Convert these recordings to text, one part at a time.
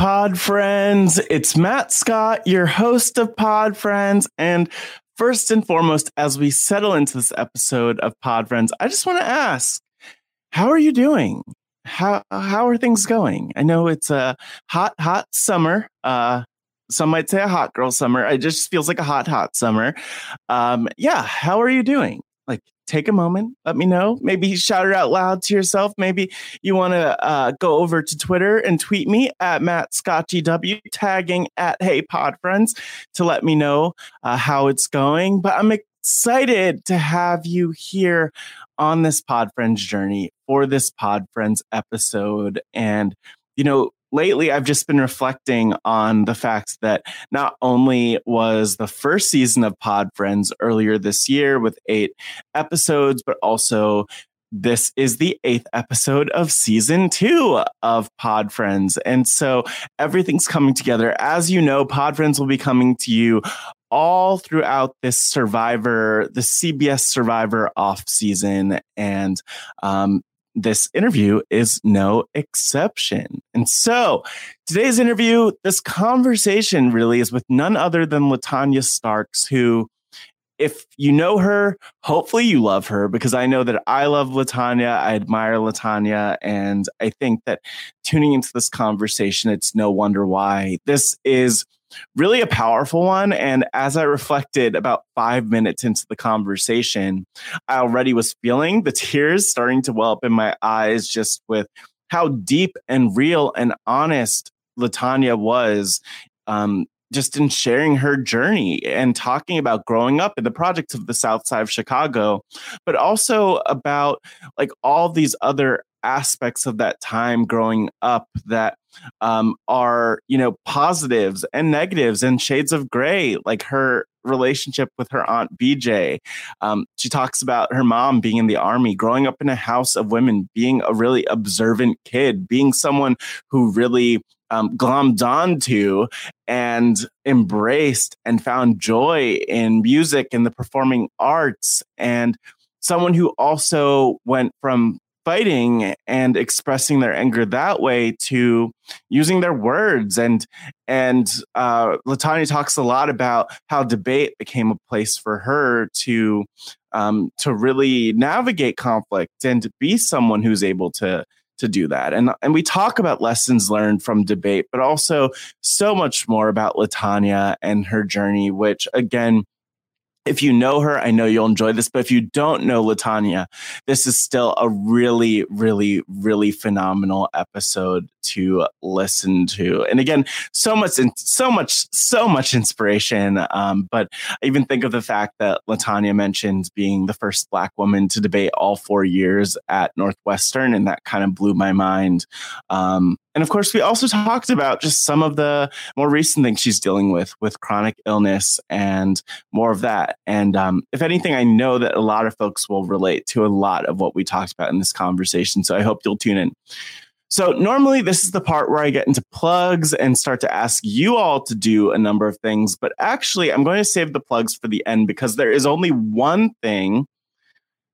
Pod Friends. It's Matt Scott, your host of Pod Friends. And first and foremost, as we settle into this episode of Pod Friends, I just want to ask, how are you doing? How how are things going? I know it's a hot, hot summer. Uh, some might say a hot girl summer. It just feels like a hot, hot summer. Um, yeah, how are you doing? Like, take a moment, let me know. Maybe shout it out loud to yourself. Maybe you want to uh, go over to Twitter and tweet me at Matt Scott GW, tagging at Hey Pod Friends to let me know uh, how it's going. But I'm excited to have you here on this Pod Friends journey for this Pod Friends episode. And, you know, lately I've just been reflecting on the fact that not only was the first season of Pod Friends earlier this year with eight episodes, but also this is the eighth episode of season two of Pod Friends. And so everything's coming together. As you know, Pod Friends will be coming to you all throughout this Survivor, the CBS Survivor off season. And um, this interview is no exception. And so today's interview, this conversation really is with none other than LaTonya Starks, who if you know her, hopefully you love her because I know that I love LaTonya. I admire LaTonya. And I think that tuning into this conversation, it's no wonder why. This is really a powerful one. And as I reflected about five minutes into the conversation, I already was feeling the tears starting to well up in my eyes just with how deep and real and honest LaTonya was um, just in sharing her journey and talking about growing up in the projects of the South Side of Chicago, but also about like all these other aspects of that time growing up that um, are you know positives and negatives and shades of gray like her relationship with her aunt BJ. Um, she talks about her mom being in the army, growing up in a house of women, being a really observant kid, being someone who really um, glommed onto and embraced and found joy in music and the performing arts, and someone who also went from fighting and expressing their anger that way to using their words and and uh, LaTonya talks a lot about how debate became a place for her to um, to really navigate conflict and to be someone who's able to to do that. And and we talk about lessons learned from debate, but also so much more about LaTonya and her journey, which again if you know her, I know you'll enjoy this. But if you don't know LaTonya, this is still a really, really, really phenomenal episode to listen to. And again, so much, so much, so much inspiration. Um, but I even think of the fact that LaTonya mentioned being the first Black woman to debate all four years at Northwestern, and that kind of blew my mind. Um, and of course, we also talked about just some of the more recent things she's dealing with, with chronic illness and more of that. And um, if anything, I know that a lot of folks will relate to a lot of what we talked about in this conversation. So I hope you'll tune in. So, normally, this is the part where I get into plugs and start to ask you all to do a number of things. But actually, I'm going to save the plugs for the end because there is only one thing.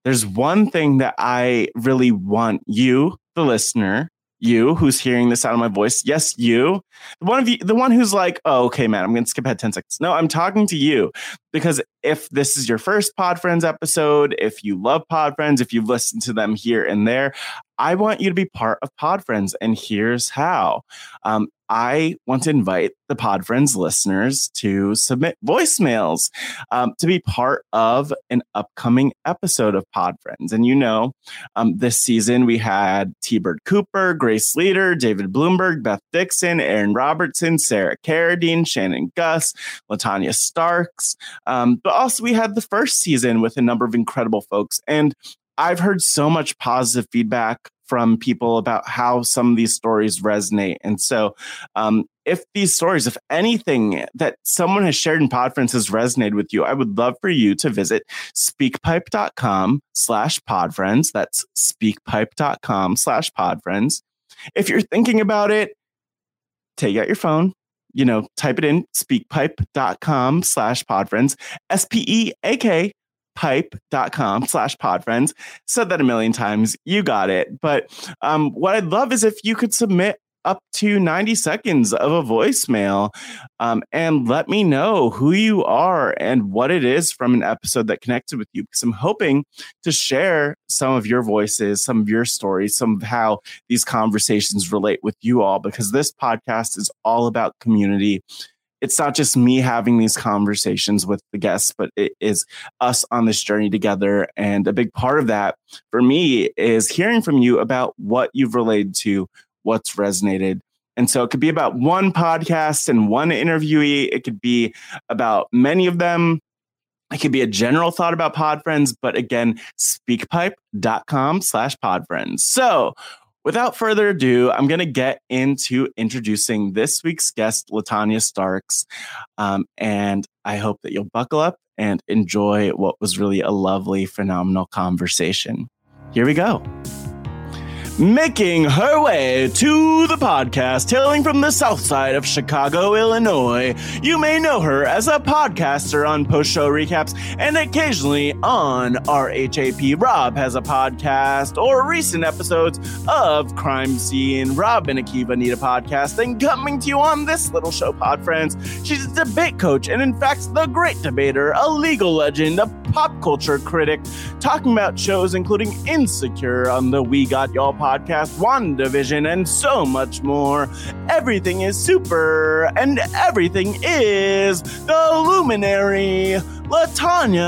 There's one thing that I really want you, the listener, you who's hearing this out of my voice. Yes, you. The one of you, the one who's like, oh, okay, man, I'm gonna skip ahead 10 seconds. No, I'm talking to you because if this is your first Pod Friends episode, if you love Pod Friends, if you've listened to them here and there, I want you to be part of Pod Friends. And here's how. Um, I want to invite the Pod Friends listeners to submit voicemails um, to be part of an upcoming episode of Pod Friends. And you know, um, this season we had T Bird Cooper, Grace Leader, David Bloomberg, Beth Dixon, Aaron Robertson, Sarah Carradine, Shannon Guss, LaTonya Starks. Um, but also, we had the first season with a number of incredible folks. And I've heard so much positive feedback from people about how some of these stories resonate. And so, um, if these stories, if anything that someone has shared in Podfriends has resonated with you, I would love for you to visit speakpipe.com slash podfriends. That's speakpipe.com slash podfriends. If you're thinking about it, take out your phone, you know, type it in speakpipe.com slash podfriends, S P E A K pipe.com slash podfriends. Said that a million times. You got it. But um, what I'd love is if you could submit up to 90 seconds of a voicemail um, and let me know who you are and what it is from an episode that connected with you. Because I'm hoping to share some of your voices, some of your stories, some of how these conversations relate with you all, because this podcast is all about community it's not just me having these conversations with the guests, but it is us on this journey together. And a big part of that for me is hearing from you about what you've related to, what's resonated. And so it could be about one podcast and one interviewee. It could be about many of them. It could be a general thought about pod friends, but again, speakpipe.com slash pod friends. So without further ado, I'm going to get into introducing this week's guest, LaTonya Starks. Um, and I hope that you'll buckle up and enjoy what was really a lovely, phenomenal conversation. Here we go. Making her way to the podcast, hailing from the south side of Chicago, Illinois, you may know her as a podcaster on post show recaps and occasionally on RHAP. Rob has a podcast or recent episodes of Crime Scene. Rob and Akiva need a podcast, and coming to you on this little show, Pod Friends, she's a debate coach and, in fact, the great debater, a legal legend, a pop culture critic, talking about shows including Insecure on the We Got Y'all podcast podcast, WandaVision, and so much more. Everything is super, and everything is the luminary LaTonya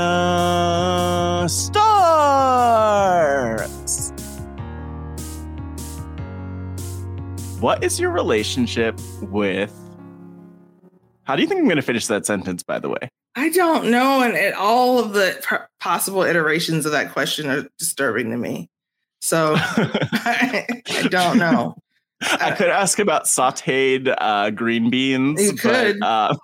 Starks. What is your relationship with? How do you think I'm going to finish that sentence, by the way? I don't know. And all of the possible iterations of that question are disturbing to me. So I, I don't know. I could ask about sauteed uh, green beans. You could. But, uh,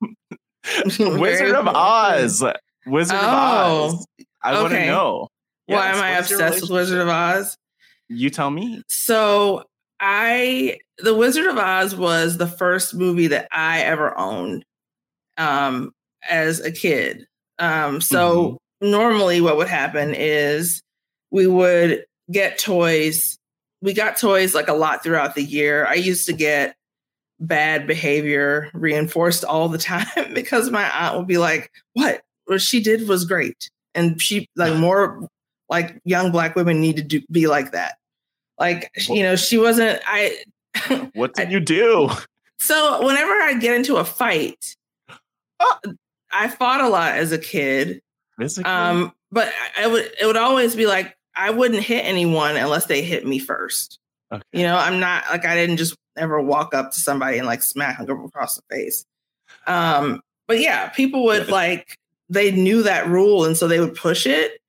Wizard of Oz. Wizard of Oh, Oz. I want to okay. know. Why Yes, am I obsessed with Wizard of Oz? You tell me. So I The Wizard of Oz was the first movie that I ever owned um as a kid. Um so normally what would happen is we would get toys. We got toys like a lot throughout the year. I used to get bad behavior reinforced all the time because my aunt would be like, "What? What she did was great." And she like more like young black women need to do, be like that. Like you know, she wasn't I What did you do? so whenever I get into a fight, I fought a lot as a kid. Um, but I, I would it would always be like I wouldn't hit anyone unless they hit me first. Okay. You know, I'm not like I didn't just ever walk up to somebody and like smack them across the face. Um, but yeah, people would Yeah. like they knew that rule and so they would push it.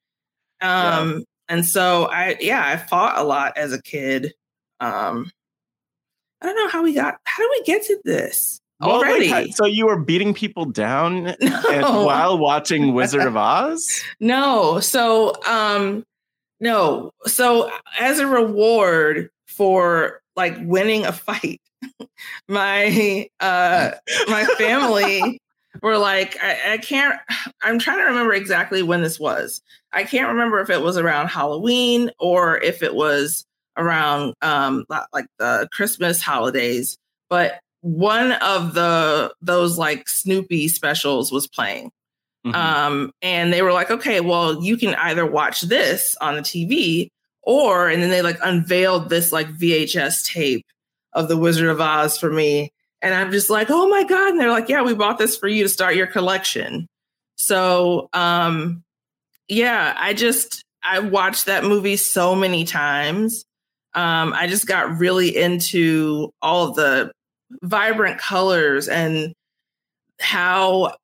Um, and so I yeah, I fought a lot as a kid. Um, I don't know how we got how do we get to this already? so you were beating people down and No. while watching Wizard of Oz? No. So um no. So as a reward for like winning a fight, my uh my family were like I, I can't I'm trying to remember exactly when this was. I can't remember if it was around Halloween or if it was around um like the Christmas holidays, but one of the those like Snoopy specials was playing. Mhm. Um, and they were like, okay, well, you can either watch this on the TV or, and then they like unveiled this like VHS tape of The Wizard of Oz for me. And I'm just like, oh my God. And they're like, yeah, we bought this for you to start your collection. So, um, yeah, I just, I watched that movie so many times. Um, I just got really into all the vibrant colors and how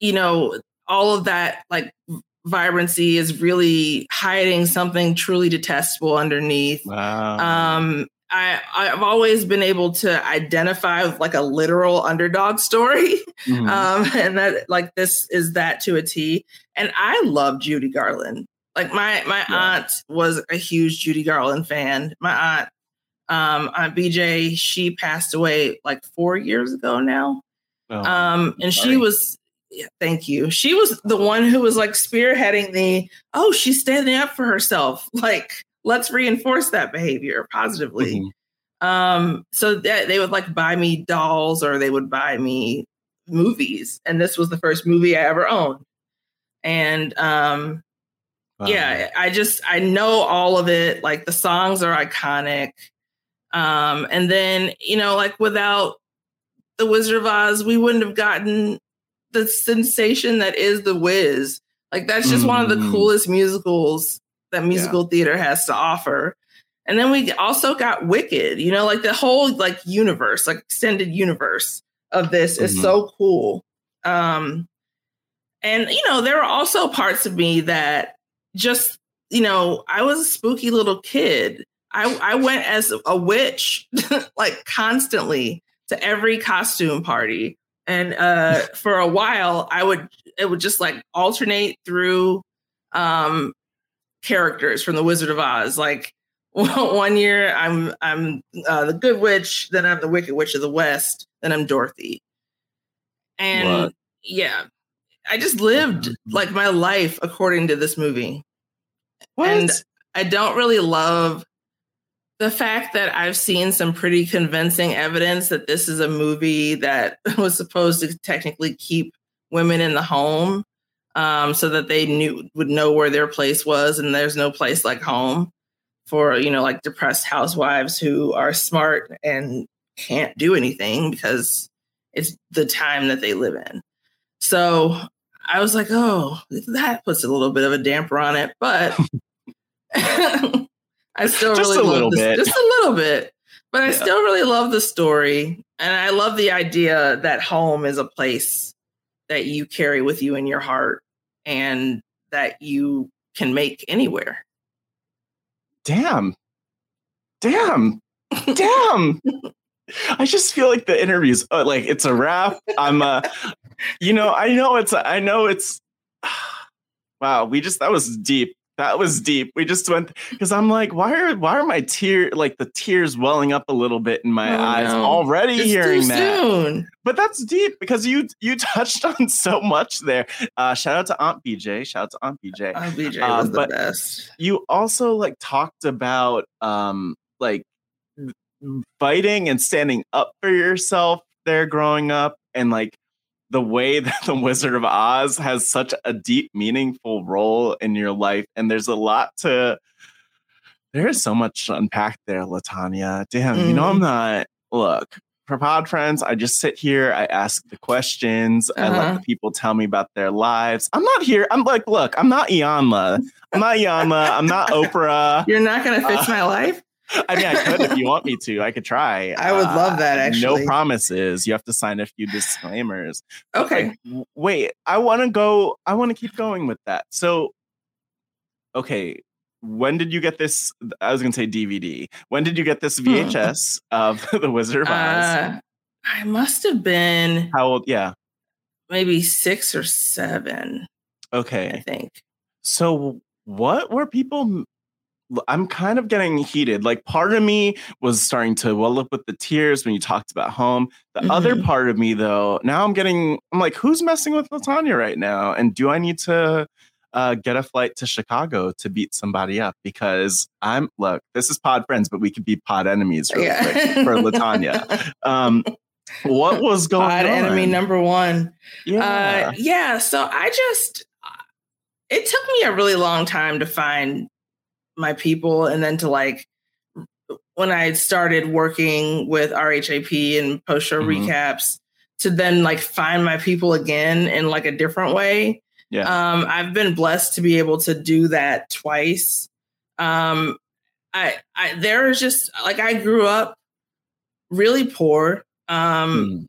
you know all of that like vibrancy is really hiding something truly detestable underneath wow. um I, I've always been able to identify with like a literal underdog story. Mhm. Um, and that like this is that to a T. And I love Judy Garland. Like my my Yeah. aunt was a huge Judy Garland fan. My aunt, um, Aunt BJ, she passed away like four years ago now. Oh, Um, and sorry. she was, yeah, thank you. She was the one who was like spearheading the, oh, she's standing up for herself. Like, let's reinforce that behavior positively. Mhm. Um, so that they would like buy me dolls or they would buy me movies. And this was the first movie I ever owned. And um, Wow. yeah, I just I know all of it. Like the songs are iconic. Um, and then, you know, like without the Wizard of Oz, we wouldn't have gotten the sensation that is the Wiz. Like that's just one of the Mm. coolest musicals that musical theater has to offer. And then we also got Wicked, you know, like the whole like universe, like extended universe of this is Mhm. so cool. Um and you know, there are also parts of me that just, you know, I was a spooky little kid. I I went as a witch like constantly to every costume party. And uh for a while I would it would just like alternate through um characters from the Wizard of Oz. Like one year I'm I'm uh, the Good Witch, then I'm the Wicked Witch of the West, then I'm Dorothy. And What? yeah, I just lived like my life according to this movie. What? And I don't really love the fact that I've seen some pretty convincing evidence that this is a movie that was supposed to technically keep women in the home um, so that they knew would know where their place was and there's no place like home for you know like depressed housewives who are smart and can't do anything because it's the time that they live in. So i was like oh that puts a little bit of a damper on it but i still Just really a love little this bit. just a little bit but i Yeah. still really love the story and i love the idea that home is a place that you carry with you in your heart and that you can make anywhere damn. Damn. Damn. I just feel like the interviews uh, like it's a wrap. I'm uh you know, I know it's I know it's wow, we just that was deep. That was deep. We just went because I'm like, why are why are my tear like the tears welling up a little bit in my Oh, eyes no. already It's hearing that? soon. But that's deep because you you touched on so much there. Uh, shout out to Aunt BJ. Shout out to Aunt BJ. Oh, BJ Uh, was the best. you also like talked about um like fighting and standing up for yourself there growing up and like the way that the wizard of oz has such a deep meaningful role in your life and there's a lot to there's so much to unpack there LaTonya damn you know i'm Mhm. not look for pod friends i just sit here i ask the questions i let Uh-huh. the people tell me about their lives i'm not here i'm like look i'm not iyanla i'm not iyanla i'm not oprah You're not gonna fix Uh, my life. I mean, I could if you want me to. I could try. I would love that, Uh, actually. No promises. You have to sign a few disclaimers. Okay. like, wait, I want to go. I want to keep going with that. So, okay, when did you get this? I was going to say DVD. When did you get this VHS of The Wizard of Oz? Uh, I must have been How old? Yeah. maybe six or seven, Okay, I think. So, what were people? I'm kind of getting heated. Like, part of me was starting to well up with the tears when you talked about home. The other Mhm. part of me, though, now I'm getting. I'm like, who's messing with LaTonya right now? And do I need to uh, get a flight to Chicago to beat somebody up? Because I'm look, this is Pod Friends, but we could be Pod enemies real Yeah. quick for LaTonya. Um, what was going on? Pod on? enemy number one. Yeah. Uh, yeah. So I just, it took me a really long time to find my people and then to like, when I started working with RHAP and post show Mhm. recaps, to then like find my people again in like a different way. Yeah. Um, I've been blessed to be able to do that twice. Um, I, I, there is just like I grew up really poor. Um, Hmm.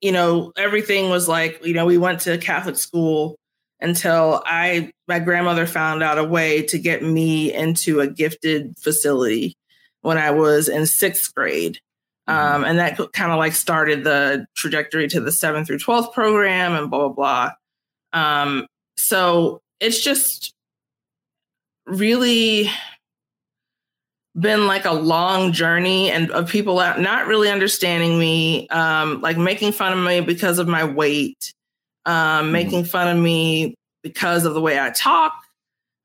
you know, everything was like, you know, we went to Catholic school until I, my grandmother found out a way to get me into a gifted facility when I was in sixth grade. Um, and that kind of like started the trajectory to the seventh through 12th program and blah, blah, blah. Um, so it's just really been like a long journey and of people not really understanding me, um, like making fun of me because of my weight, um, making fun of me because of the way I talk,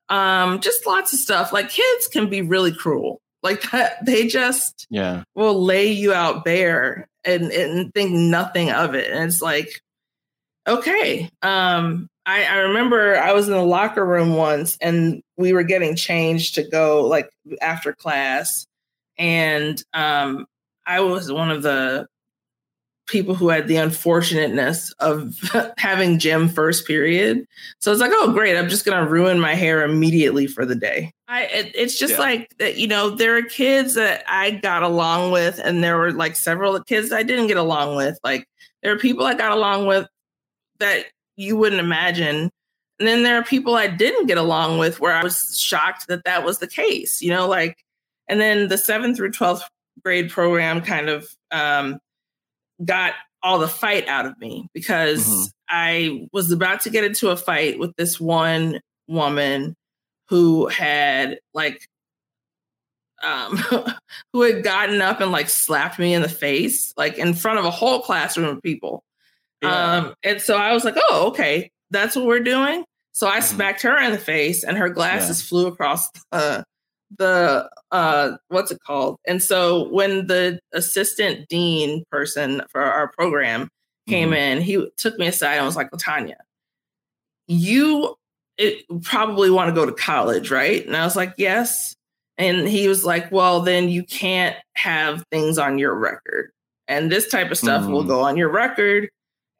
um, just lots of stuff. Like kids can be really cruel. Like that, they just yeah. will lay you out bare and, and think nothing of it. And it's like, okay. Um, I, I remember I was in the locker room once and we were getting changed to go like after class. And um, I was one of the people who had the unfortunateness of having gym first period. So it's like, oh, great. I'm just going to ruin my hair immediately for the day. I, it, it's just Yeah. like that, you know, there are kids that I got along with, and there were like several kids I didn't get along with. Like, there are people I got along with that you wouldn't imagine. And then there are people I didn't get along with where I was shocked that that was the case, you know, like, and then the seventh through 12th grade program kind of um, got all the fight out of me because Mhm. I was about to get into a fight with this one woman who had like um who had gotten up and like slapped me in the face like in front of a whole classroom of people Yeah. um and so i was like oh okay that's what we're doing so i Mhm. smacked her in the face and her glasses flew across the the uh what's it called? And so when the assistant dean person for our program came Mhm. in he took me aside and was like LaTonya you it, probably want to go to college right? And i was like yes. And he was like well then you can't have things on your record. And this type of stuff will Mm. go on your record.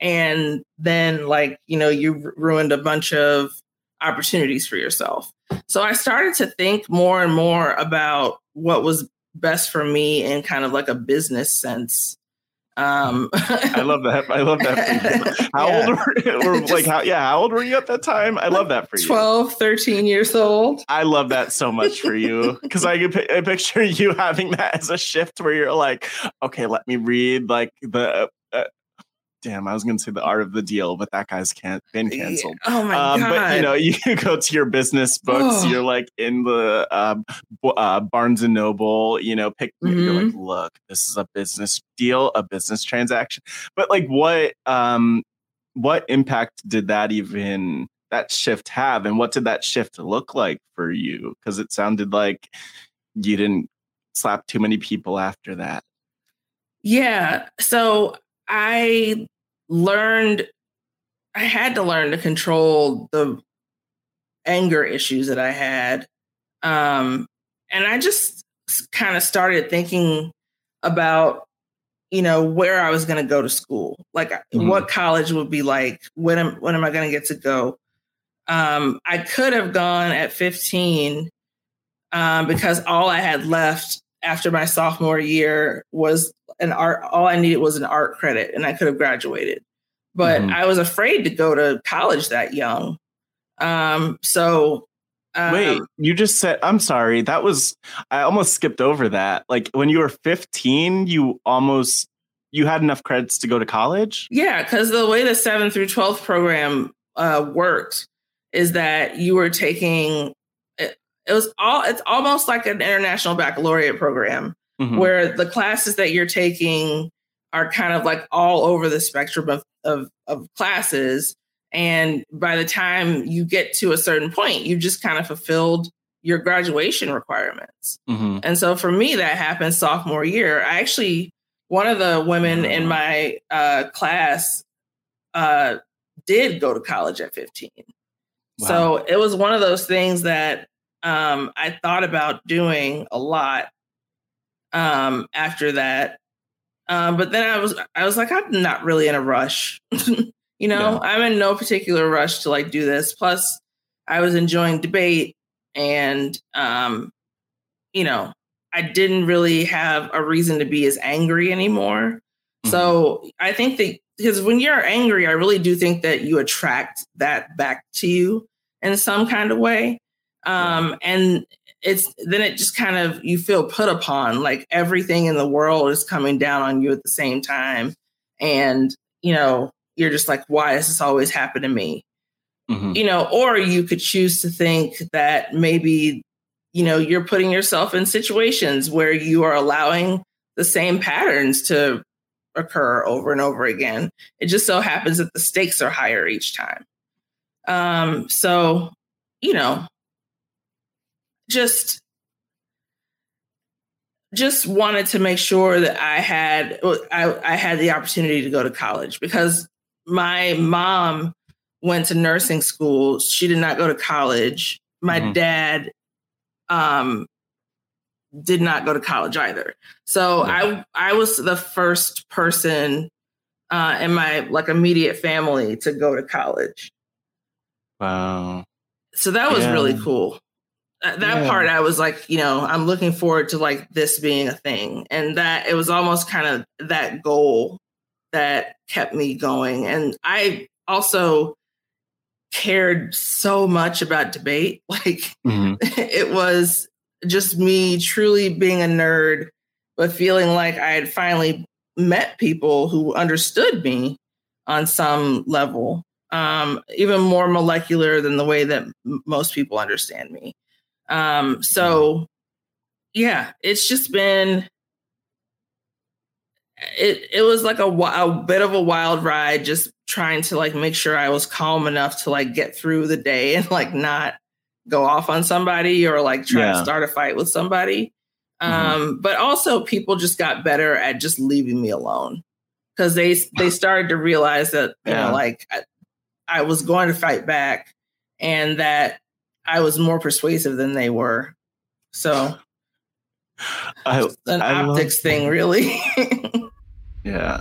And then like you know you ru- ruined a bunch of opportunities for yourself so i started to think more and more about what was best for me in kind of like a business sense um I love that. I love that for you. How Yeah. old were Just- like how yeah, how old were you at that time? I love that for you. 12 13 years old I love that so much for you because I could I picture you having that as a shift where you're like, okay, let me read like the damn, I was going to say the art of the deal, but that guy's can't been canceled. Oh my um, god! But you know, you go to your business books. Oh. You're like in the uh, uh, Barnes and Noble. You know, pick. You're Mm-hmm. like, look, this is a business deal, a business transaction. But like, what um, what impact did that even that shift have, and what did that shift look like for you? Because it sounded like you didn't slap too many people after that. Yeah. So I learned, I had to learn to control the anger issues that I had. Um, and I just kind of started thinking about, you know, where I was going to go to school, like Mhm. what college would be like. When am, when am I going to get to go? Um, I could have gone at 15 um, because all I had left after my sophomore year was an art. All I needed was an art credit, and I could have graduated. But Mhm. I was afraid to go to college that young. Um, so um, Wait, you just said, I'm sorry. That was, I almost skipped over that. Like when you were 15, you almost, you had enough credits to go to college? Yeah, because the way the 7th through 12 program uh, worked is that you were taking it, it was all it's almost like an international baccalaureate program Mhm. where the classes that you're taking are kind of like all over the spectrum of, of, of classes. And by the time you get to a certain point, you just kind of fulfilled your graduation requirements. Mhm. And so for me, that happened sophomore year. I actually, one of the women in my uh, class uh, did go to college at 15. So it was one of those things that um, I thought about doing a lot um, after that. Um, but then I was, I was like, I'm not really in a rush. you know, Yeah. I'm in no particular rush to like do this. Plus, I was enjoying debate, and um, you know, I didn't really have a reason to be as angry anymore. So I think that because when you're angry, I really do think that you attract that back to you in some kind of way. Um, and it's then it just kind of you feel put upon like everything in the world is coming down on you at the same time. And, you know, you're just like, why does this always happen to me? Mhm. you know, or you could choose to think that maybe, you know, you're putting yourself in situations where you are allowing the same patterns to occur over and over again. It just so happens that the stakes are higher each time. Um, so, you know, just just wanted to make sure that I had I, I had the opportunity to go to college because my mom went to nursing school. She did not go to college. My Mhm. dad um did not go to college either. So I I was the first person uh in my like immediate family to go to college. Wow. So that was really cool. That Yeah. part I was like, you know, I'm looking forward to like this being a thing. And that it was almost kind of that goal that kept me going. And I also cared so much about debate. Like Mhm. it was just me truly being a nerd, but feeling like I had finally met people who understood me on some level, um, even more molecular than the way that m- most people understand me. Um, so, yeah, it's just been. It it was like a, a bit of a wild ride, just trying to like make sure I was calm enough to like get through the day and like not go off on somebody or like try Yeah. to start a fight with somebody. Um, but also people just got better at just leaving me alone because they they started to realize that you Yeah. know like I, I was going to fight back and that I was more persuasive than they were. So I, an I love optics thing, really. yeah.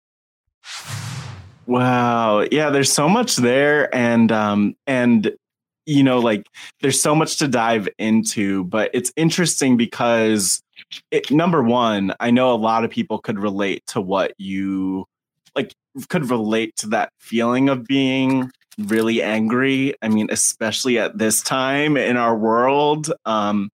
Wow. Yeah, there's so much there and um and you know like there's so much to dive into, but it's interesting because it, number 1, I know a lot of people could relate to what you like could relate to that feeling of being really angry. I mean, especially at this time in our world, um,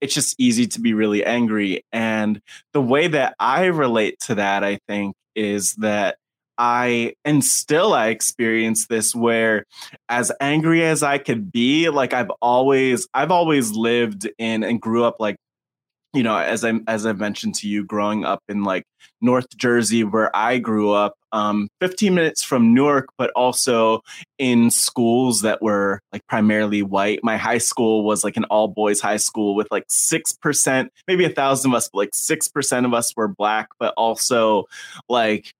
it's just easy to be really angry. And the way that I relate to that, I think, is that I and still I experience this where as angry as I could be, like I've always I've always lived in and grew up like you know, as I as I mentioned to you, growing up in like North Jersey, where I grew up, um, 15 minutes from Newark, but also in schools that were like primarily white. My high school was like an all boys high school with like six percent, maybe a thousand of us, but like six percent of us were black, but also like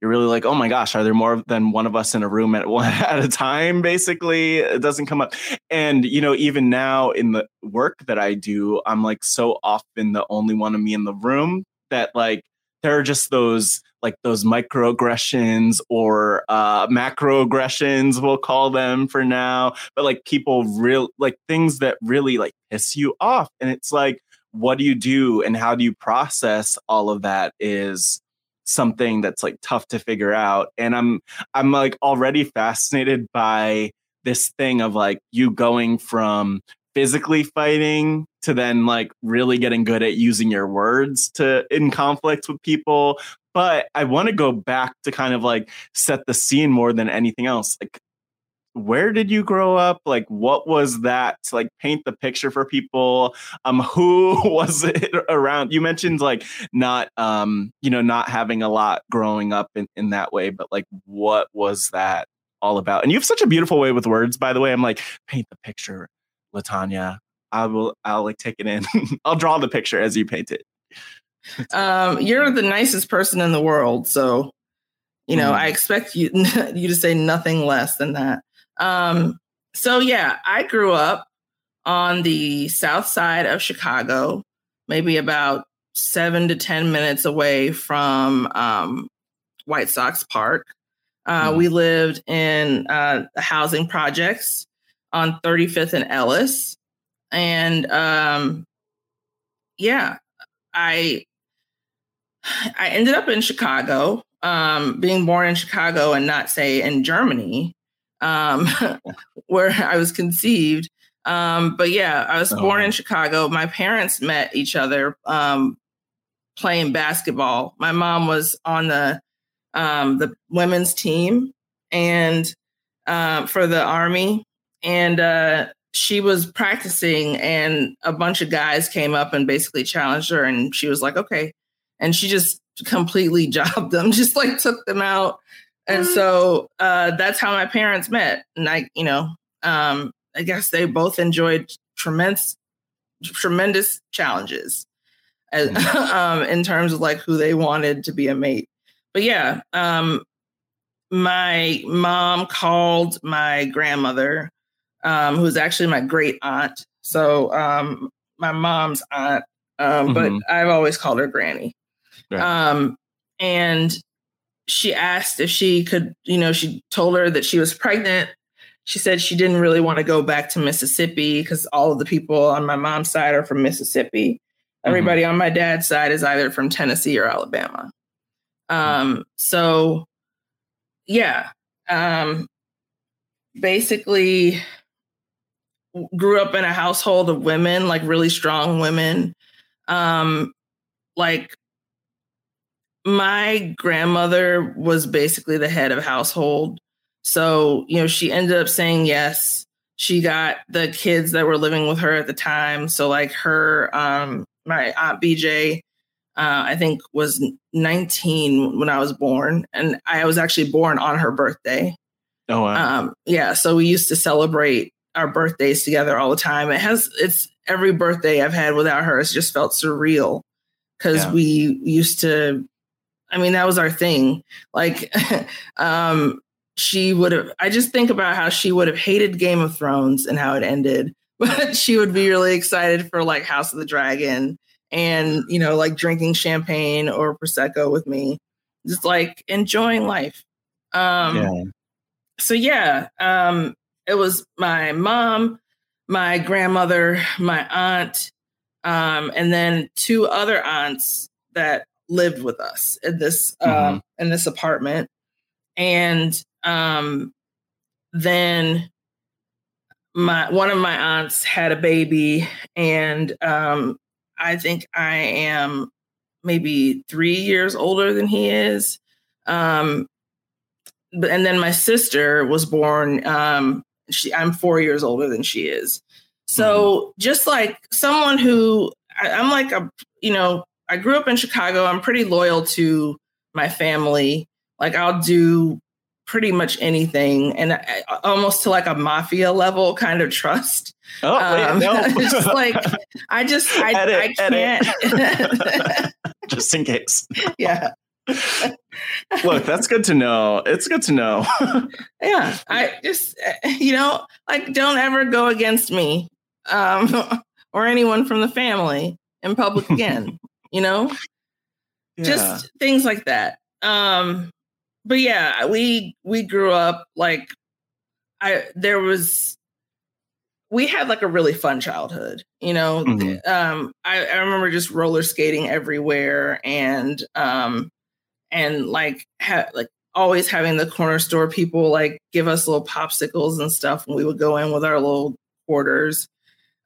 you're really like, oh my gosh, are there more than one of us in a room at one at a time? Basically, it doesn't come up. And you know, even now in the work that I do, I'm like so often the only one of me in the room that like there are just those like those microaggressions or uh macroaggressions we'll call them for now but like people real like things that really like piss you off and it's like what do you do and how do you process all of that is something that's like tough to figure out and i'm i'm like already fascinated by this thing of like you going from physically fighting to then like really getting good at using your words to in conflict with people but i want to go back to kind of like set the scene more than anything else like where did you grow up? Like what was that to like paint the picture for people? Um who was it around? You mentioned like not um you know not having a lot growing up in, in that way but like what was that all about? And you have such a beautiful way with words by the way. I'm like paint the picture LaTonya. I will i'll like take it in. I'll draw the picture as you paint it. Um you're the nicest person in the world so you know mm. i expect you you to say nothing less than that um, so yeah, I grew up on the south side of Chicago, maybe about seven to 10 minutes away from um, White Sox Park. Uh, mm. We lived in uh, housing projects on 35th and Ellis. And um, yeah, I I ended up in Chicago, um, being born in Chicago and not say in Germany um, where I was conceived. Um, but yeah, I was oh. born in Chicago. My parents met each other um, playing basketball. My mom was on the um, the women's team and uh, for the army, and uh, she was practicing. And a bunch of guys came up and basically challenged her, and she was like, "Okay," and she just completely jobbed them, just like took them out and mm-hmm. so uh, that's how my parents met. And I, you know, um, I guess they both enjoyed tremendous, tremendous challenges as, mm-hmm. um, in terms of like who they wanted to be a mate. But yeah, um, my mom called my grandmother, um, who's actually my great aunt. So um, my mom's aunt, um, mm-hmm. but I've always called her Granny. Right. Um, and she asked if she could, you know, she told her that she was pregnant. She said she didn't really want to go back to Mississippi because all of the people on my mom's side are from Mississippi. Everybody on my dad's side is either from Tennessee or Alabama. Um, so yeah. Um, basically grew up in a household of women, like really strong women. Um, like my grandmother was basically the head of household. So, you know, she ended up saying yes. She got the kids that were living with her at the time. So, like her, um, my aunt BJ, uh, I think was 19 when I was born, and I was actually born on her birthday. Oh wow! Um, yeah, so we used to celebrate our birthdays together all the time. It has it's every birthday I've had without her. It's just felt surreal because Yeah. we used to. I mean, that was our thing. Like, um, she would have. I just think about how she would have hated Game of Thrones and how it ended, but she would be really excited for like House of the Dragon and you know like drinking champagne or prosecco with me, just like enjoying life. Um, yeah. so yeah, um, it was my mom, my grandmother, my aunt, um, and then two other aunts that lived with us in this um, Mhm. in this apartment, and um, then my one of my aunts had a baby, and um, I think I am maybe three years older than he is. Um, but- and then my sister was born um she i'm four years older than she is so just like someone who I, i'm like a you know i grew up in chicago i'm pretty loyal to my family like i'll do pretty much anything and I, almost to like a mafia level kind of trust Oh, wait, no. just like i just i, Edit, I can't. Just in case. yeah Look, that's good to know. It's good to know. yeah i just uh, you know like don't ever go against me um or anyone from the family in public again you know? Just things like that. Um but yeah we we grew up like i there was we had like a really fun childhood you know? Mhm. um I, I remember just roller skating everywhere and um and like ha- like always having the corner store people like give us little popsicles and stuff and we would go in with our little quarters.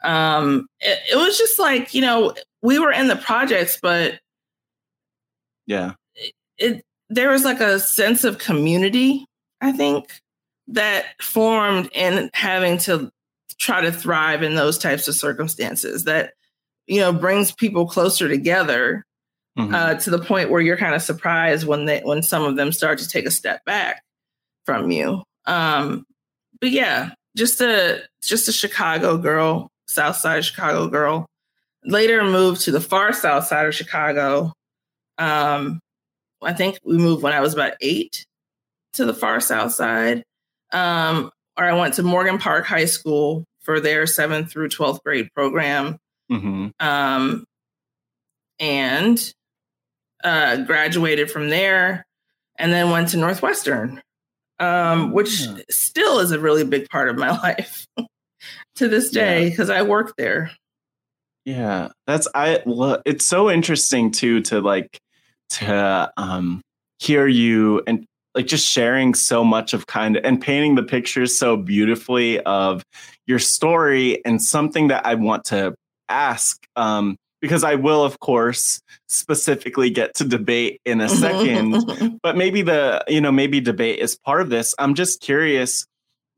Um it, it was just like you know we were in the projects but yeah. it there was like a sense of community i think that formed in having to try to thrive in those types of circumstances that you know brings people closer together Mhm. uh, to the point where you're kind of surprised when they when some of them start to take a step back from you um but yeah just a just a chicago girl south side chicago girl later moved to the far south side of chicago. Um i think we moved when i was about eight to the far south side. Um or i went to morgan park high school for their 7th through 12th grade program. Hmm um, and uh, graduated from there, and then went to Northwestern, um, which still is a really big part of my life to this day because I work there. Yeah, that's I. It's so interesting too to like to um hear you and like just sharing so much of kind of and painting the pictures so beautifully of your story and something that I want to ask um because I will of course specifically get to debate in a second but maybe the you know maybe debate is part of this i'm just curious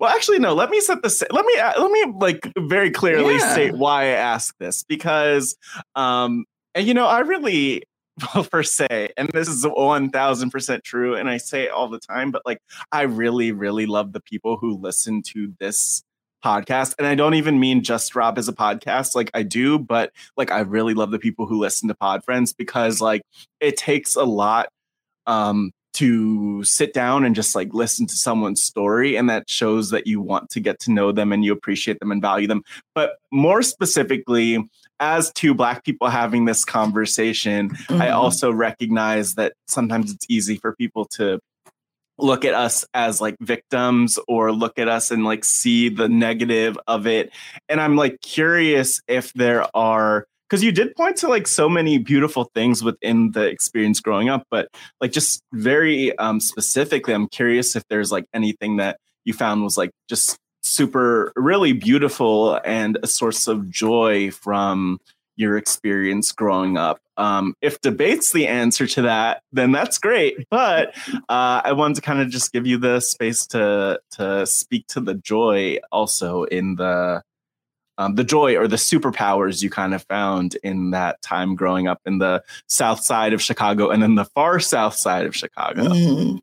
well actually no let me set the let me let me like very clearly Yeah. state why i ask this because um and you know i really well per se and this is 1000% true and i say it all the time but like i really really love the people who listen to this podcast and i don't even mean just Rob Has a Podcast like i do but like i really love the people who listen to pod friends because like it takes a lot um to sit down and just like listen to someone's story and that shows that you want to get to know them and you appreciate them and value them but more specifically as two black people having this conversation i Mhm. also recognize that sometimes it's easy for people to look at us as like victims or look at us and like see the negative of it and i'm like curious if there are because you did point to like so many beautiful things within the experience growing up, but like just very um, specifically, I'm curious if there's like anything that you found was like just super, really beautiful and a source of joy from your experience growing up. Um, if debate's the answer to that, then that's great. But uh, I wanted to kind of just give you the space to to speak to the joy also in the um, the joy or the superpowers you kind of found in that time growing up in the south side of Chicago and then the far south side of Chicago. Mhm.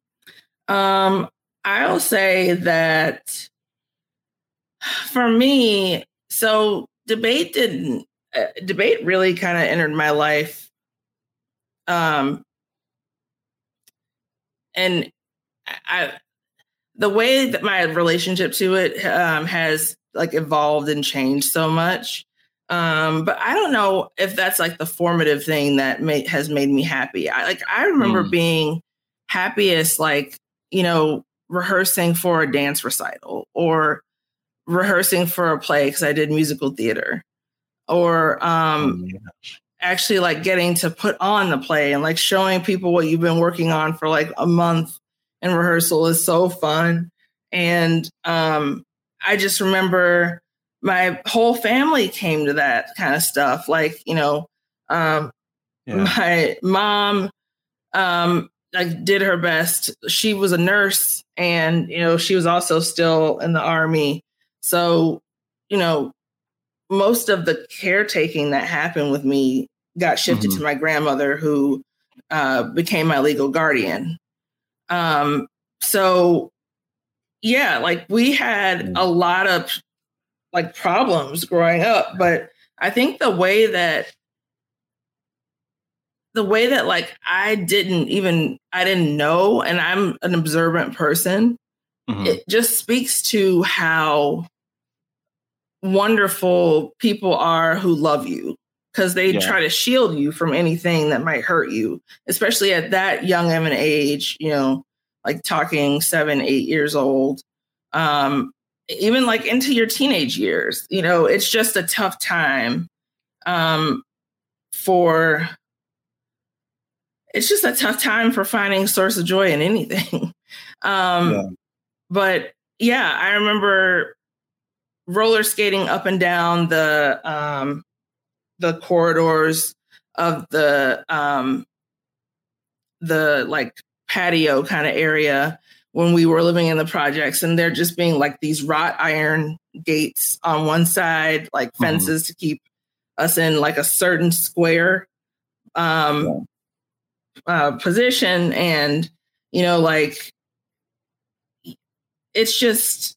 Um, I'll say that for me, so debate didn't uh, debate really kind of entered my life. Um, and I, the way that my relationship to it um, has like evolved and changed so much. Um, but I don't know if that's like the formative thing that ma- has made me happy. I like I remember Mm. being happiest like you know rehearsing for a dance recital or rehearsing for a play because I did musical theater or um actually like getting to put on the play and like showing people what you've been working on for like a month in rehearsal is so fun and um I just remember my whole family came to that kind of stuff like you know um my mom um like did her best. She was a nurse and you know she was also still in the army. So you know most of the caretaking that happened with me got shifted to my grandmother who uh, became my legal guardian. Um so yeah like we had mm. a lot of like problems growing up but i think the way that the way that like I didn't even I didn't know and I'm an observant person mm-hmm. it just speaks to how wonderful people are who love you because they Yeah. try to shield you from anything that might hurt you especially at that young of an age you know like talking seven eight years old um even like into your teenage years you know it's just a tough time um for it's just a tough time for finding source of joy in anything. Um but yeah i remember roller skating up and down the um the corridors of the um the like patio kind of area when we were living in the projects and they're just being like these wrought iron gates on one side like Mhm. fences to keep us in like a certain square um uh position and you know like it's just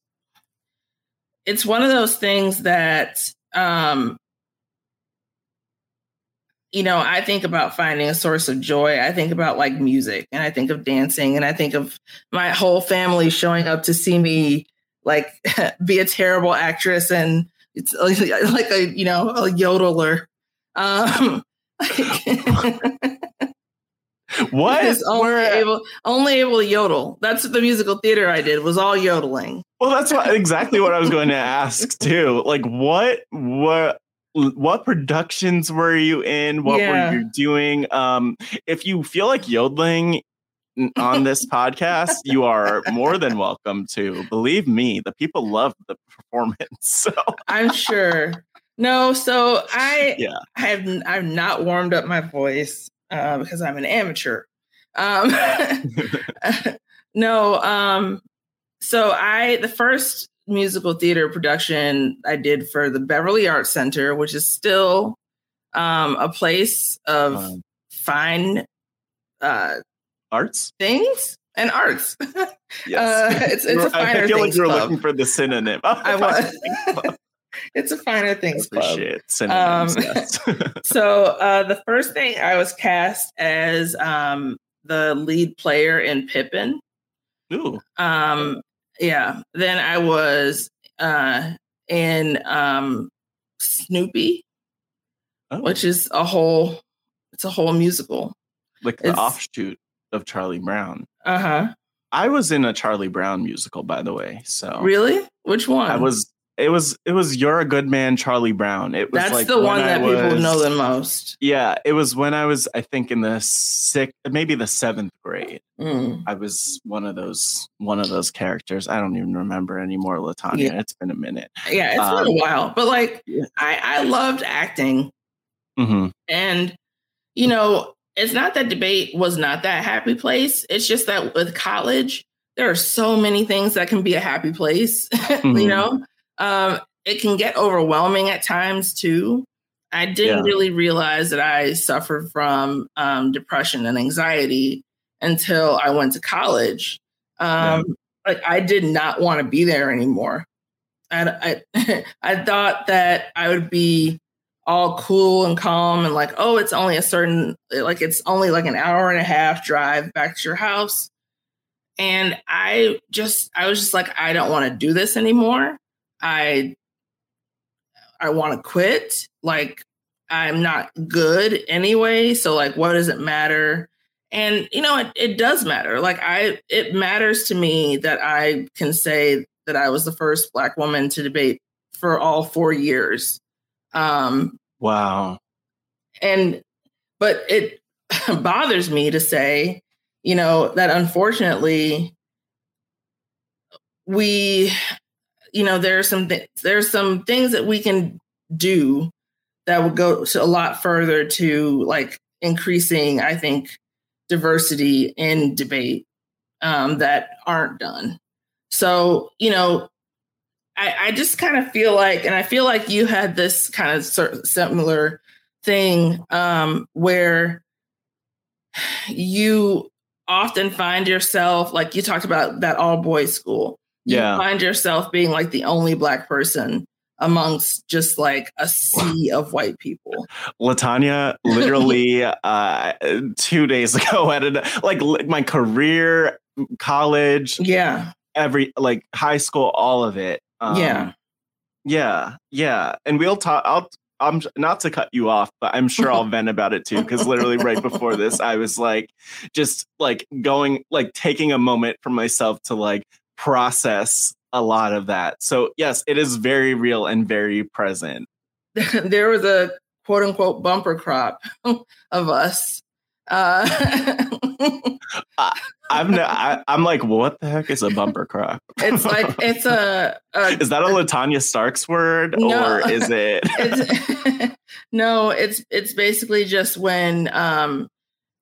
it's one of those things that um you know i think about finding a source of joy i think about like music and i think of dancing and i think of my whole family showing up to see me like be a terrible actress and it's like a you know a yodeler um What? Only able only able to yodel. That's the musical theater I did was all yodeling. Well, that's what, exactly what I was going to ask too. Like, what, what, what productions were you in? What Yeah. were you doing? Um, if you feel like yodeling on this podcast, you are more than welcome to. Believe me, the people love the performance. So I'm sure. No, so I Yeah. have I've not warmed up my voice uh, because I'm an amateur. Um, no, um, so I the first musical theater production I did for the Beverly Arts Center, which is still um, a place of fine uh, arts things and arts. Yes. Uh, it's it's a I finer I feel like you're club. looking for the synonym. I was. it's a finer things club. Um, so uh, the first thing I was cast as um, the lead player in Pippin. Ooh. Um, yeah. Then I was uh, in um, Snoopy, Oh. which is a whole. It's a whole musical. like the It's- offshoot of Charlie Brown. Uh huh. I was in a Charlie Brown musical, by the way. So Really? Which one? I was it was it was You're a Good Man, Charlie Brown. It was That's like the one that people know the most. Yeah, it was when I was, I think, in the sixth, maybe the seventh grade. Mm. I was one of those one of those characters. I don't even remember anymore, LaTonya. Yeah. It's been a minute. Yeah, it's been Um, a while, but like I, I loved acting, hmm and you know, it's not that debate was not that happy place. It's just that with college, there are so many things that can be a happy place. Mhm. you know, um, it can get overwhelming at times too. I didn't Yeah. really realize that I suffered from um, depression and anxiety until I went to college. Um, Like I did not want to be there anymore. I, I I thought that I would be all cool and calm and like, oh, it's only a certain like it's only like an hour and a half drive back to your house. And I just I was just like, I don't want to do this anymore. I I want to quit. Like I'm not good anyway. So like what does it matter? And you know, it, it does matter. Like I it matters to me that I can say that I was the first black woman to debate for all four years. Um Wow. and but it bothers me to say you know that unfortunately we you know there's some th- there's some things that we can do that would go a lot further to like increasing i think diversity in debate um, that aren't done so you know I, I just kind of feel like, and I feel like you had this kind of similar thing um, where you often find yourself, like you talked about that all boys school. You Yeah. find yourself being like the only black person amongst just like a sea of white people. LaTonya literally uh two days ago had an like my career, college, yeah, every like high school, all of it. Um, Yeah. yeah, yeah. And we'll talk. I'll. I'm not to cut you off, but I'm sure I'll vent about it too. Because literally right before this, I was like, just like going, like taking a moment for myself to like process a lot of that. So yes, it is very real and very present. there was a quote unquote bumper crop of us. Uh, I'm no, I, I'm like, what the heck is a bumper crop? it's like it's a, a Is that a LaTonya Starks word, No. or is it? it's no it's it's basically just when um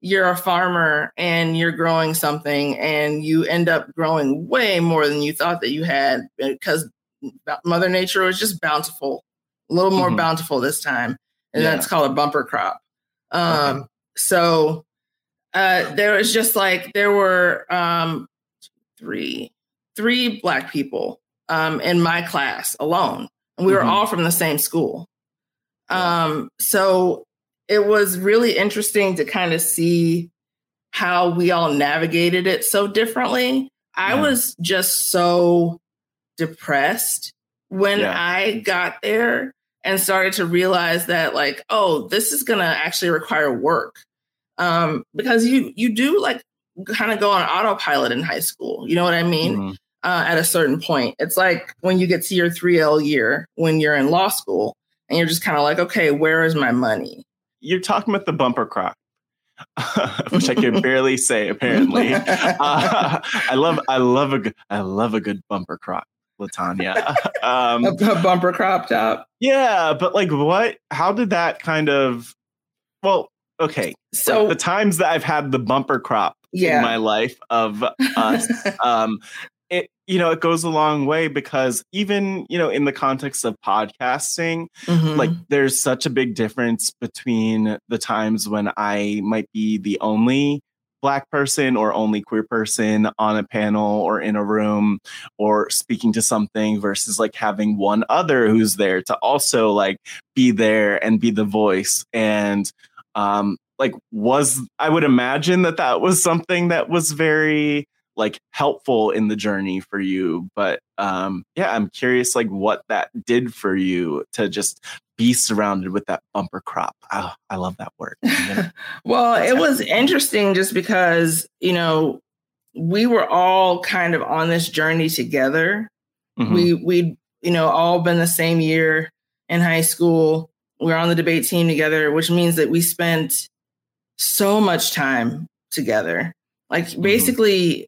you're a farmer and you're growing something and you end up growing way more than you thought that you had because mother nature was just bountiful a little more Mhm. bountiful this time and Yeah. that's called a bumper crop um so uh there was just like there were um three three black people um in my class alone and we were Mhm. all from the same school um so it was really interesting to kind of see how we all navigated it so differently i Yeah. was just so depressed when Yeah. i got there and started to realize that like oh this is gonna actually require work um because you you do like kind of go on autopilot in high school you know what i mean Mhm. uh, at a certain point. It's like when you get to your 3L year when you're in law school and you're just kind of like, okay, where is my money? You're talking about the bumper crop, which I can barely say. Apparently, uh, I love, I love a, good, I love a good bumper crop, LaTonya. um, a, a bumper crop top. Yeah, but like what? How did that kind of? Well, okay. So the times that I've had the bumper crop Yeah. in my life of us, um, it you know it goes a long way because even you know in the context of podcasting, Mhm. like there's such a big difference between the times when I might be the only black person or only queer person on a panel or in a room or speaking to something versus like having one other who's there to also like be there and be the voice and um like was i would imagine that that was something that was very like helpful in the journey for you but um yeah i'm curious like what that did for you to just be surrounded with that bumper crop oh, i love that word Well, it was interesting just because, you know, we were all kind of on this journey together. Mhm. We we you know, all been the same year in high school. We're on the debate team together, which means that we spent so much time together. Like Mm-hmm. basically,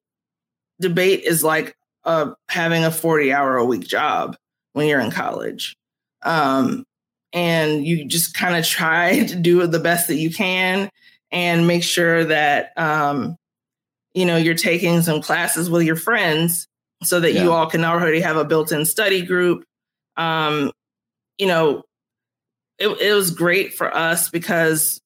debate is like uh, having a 40 hour a week job when you're in college. Um, and you just kind of try to do the best that you can and make sure that, um, you know, you're taking some classes with your friends so that Yeah. you all can already have a built in study group. Um, you know, it, it was great for us because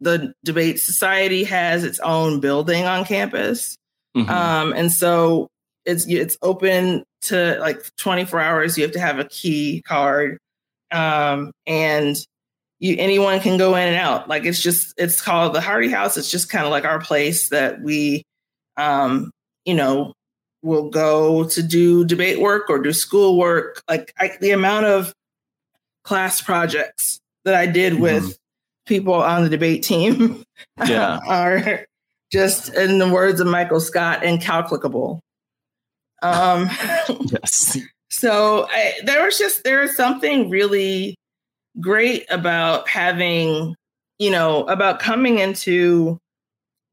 the debate society has its own building on campus. Mhm. Um, and so it's it's open to like 24 hours. You have to have a key card. Um, and you anyone can go in and out. Like it's just it's called the Hardy House. It's just kind of like our place that we um, you know, will go to do debate work or do school work. Like I, the amount of class projects that I did with people on the debate team Yeah. are just in the words of Michael Scott, incalculable. Um, yes. so I, there was just there is something really great about having, you know, about coming into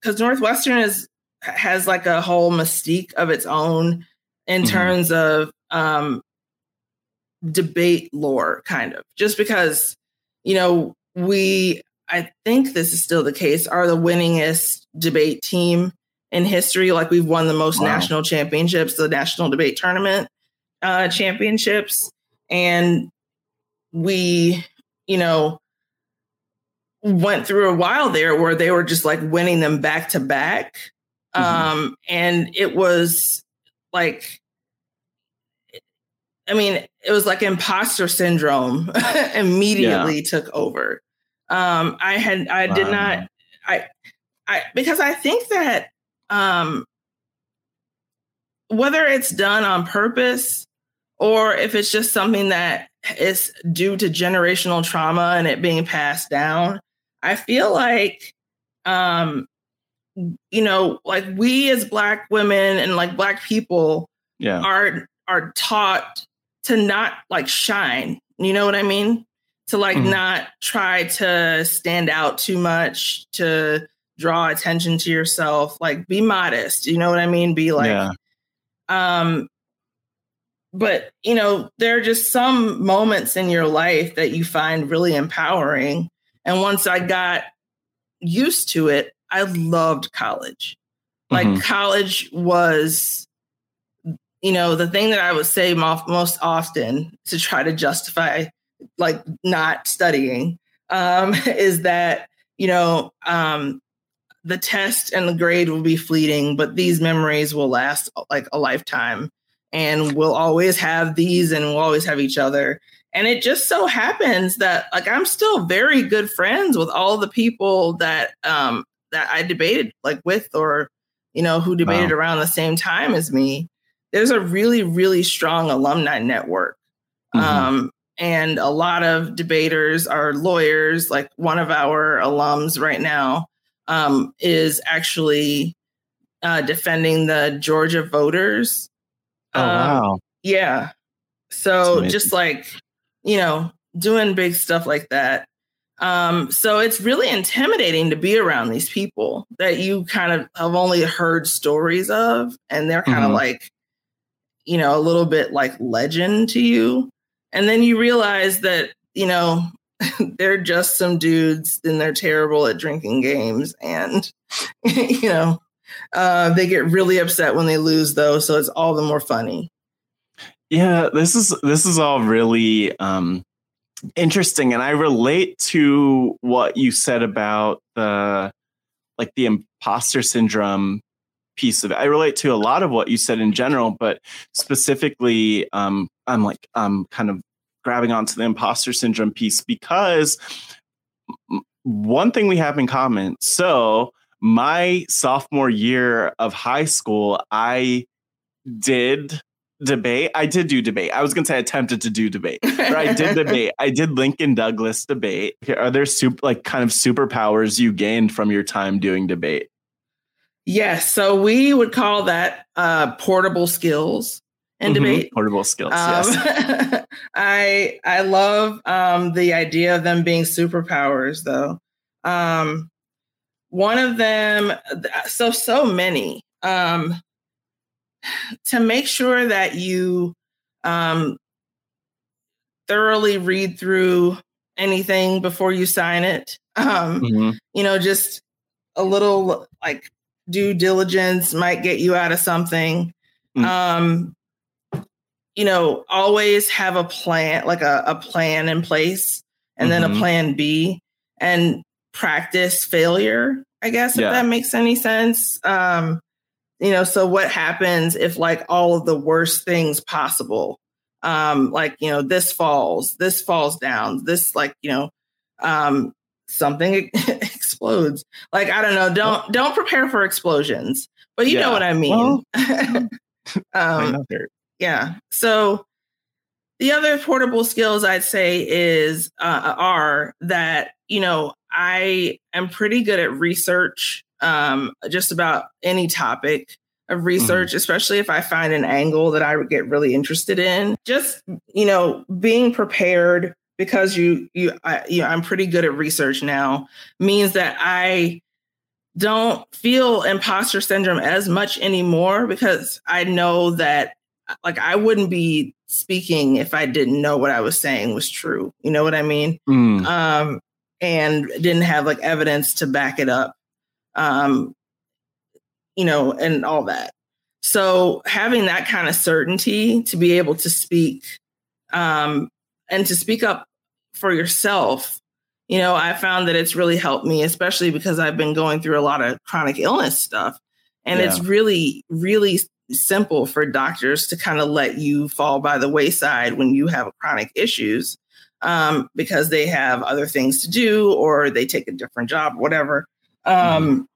because Northwestern is has like a whole mystique of its own in Mhm. terms of um debate lore, kind of. Just because, you know, we I think this is still the case, are the winningest debate team in history. Like we've won the most Wow. national championships, the national debate tournament uh, championships, and we, you know, went through a while there where they were just like winning them back to back, um, and it was like. I mean, it was like imposter syndrome immediately took over. Um, I had, I did not, I, I, because I think that, um, whether it's done on purpose or if it's just something that is due to generational trauma and it being passed down, I feel like, um, you know, like we as Black women and like Black people Yeah. are are taught to not like shine. You know what I mean? To like Mhm. not try to stand out too much, to draw attention to yourself, like be modest. You know what I mean? Be like yeah. um but you know there are just some moments in your life that you find really empowering and once i got used to it i loved college like Mhm. college was you know the thing that i would say most often to try to justify like not studying um is that you know um the test and the grade will be fleeting, but these memories will last like a lifetime. And we'll always have these and we'll always have each other. And it just so happens that like I'm still very good friends with all the people that um that I debated like with or you know who debated Wow. around the same time as me. There's a really, really strong alumni network. Mhm. Um and a lot of debaters are lawyers, like one of our alums right now um, is actually uh, defending the Georgia voters. Oh Um, wow. Yeah. So just like, you know, doing big stuff like that. Um, so it's really intimidating to be around these people that you kind of have only heard stories of, and they're kind of Mhm. like, you know, a little bit like legend to you. And then you realize that, you know, they're just some dudes and they're terrible at drinking games. And, you know, uh, they get really upset when they lose, though. So it's all the more funny. Yeah, this is this is all really um interesting and I relate to what you said about the like the imposter syndrome piece of it. I relate to a lot of what you said in general, but specifically um I'm like I'm kind of grabbing onto the imposter syndrome piece because one thing we have in common. So, my sophomore year of high school, I did debate. I did do debate. I was going to say I attempted to do debate, but I did debate. I did Lincoln Douglas debate. Are there super like kind of superpowers you gained from your time doing debate? Yes. So we would call that uh, portable skills. In Mhm. debate. Portable skills. Um, yes. I I love um, the idea of them being superpowers, though. Um, one of them, so so many. Um, to make sure that you um, thoroughly read through anything before you sign it. Um, Mhm. You know, just a little like due diligence might get you out of something. Mm. Um, you know, always have a plan, like a, a plan in place, and then a Mhm. plan B, and practice failure. I guess if Yeah. that makes any sense. Um, you know, so what happens if like all of the worst things possible, um, like you know, this falls, this falls down, this like you know, um, something explodes. Like I don't know, don't don't prepare for explosions, but you know what I mean. I um, there- yeah. So the other portable skills I'd say is uh, are that you know I am pretty good at research, um, just about any topic of research, especially if I find an angle that I would get really interested in. Just you know, being prepared because you you I, you know, I'm pretty good at research now means that I don't feel imposter syndrome as much anymore because I know that like I wouldn't be speaking if I didn't know what I was saying was true. You know what I mean? Mm. Um and didn't have like evidence to back it up. Um you know, and all that. So having that kind of certainty to be able to speak um and to speak up for yourself you know, I found that it's really helped me, especially because I've been going through a lot of chronic illness stuff. And it's really, really simple for doctors to kind of let you fall by the wayside when you have chronic issues um, because they have other things to do or they take a different job, whatever. Um,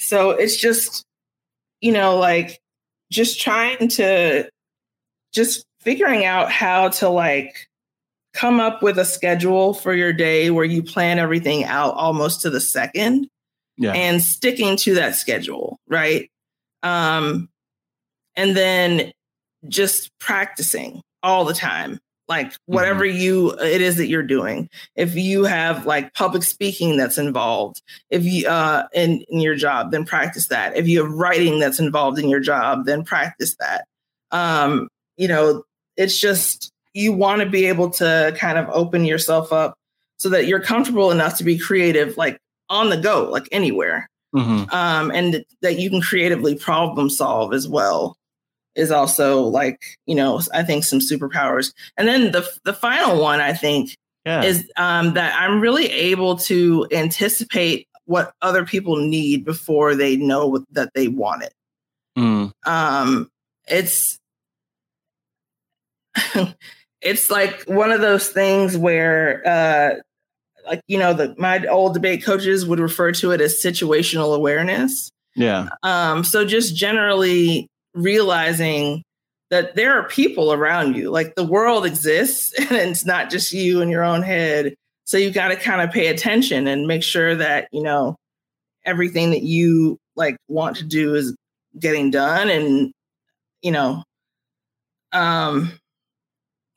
So it's just, you know, like just trying to, just figuring out how to like come up with a schedule for your day where you plan everything out almost to the second Yeah. and sticking to that schedule, right? Um, and then just practicing all the time, like whatever you it is that you're doing. If you have like public speaking that's involved, if you uh in, in your job, then practice that. If you have writing that's involved in your job, then practice that. Um, you know, it's just you want to be able to kind of open yourself up so that you're comfortable enough to be creative, like on the go, like anywhere Mhm. um, and that you can creatively problem solve as well is also like you know I think some superpowers. And then the the final one I think Yeah. is um, that I'm really able to anticipate what other people need before they know that they want it. Mm. Um, it's it's like one of those things where uh like you know the my old debate coaches would refer to it as situational awareness Yeah. um so just generally realizing that there are people around you. Like the world exists and it's not just you in your own head. So you got to kind of pay attention and make sure that you know everything that you like want to do is getting done and you know um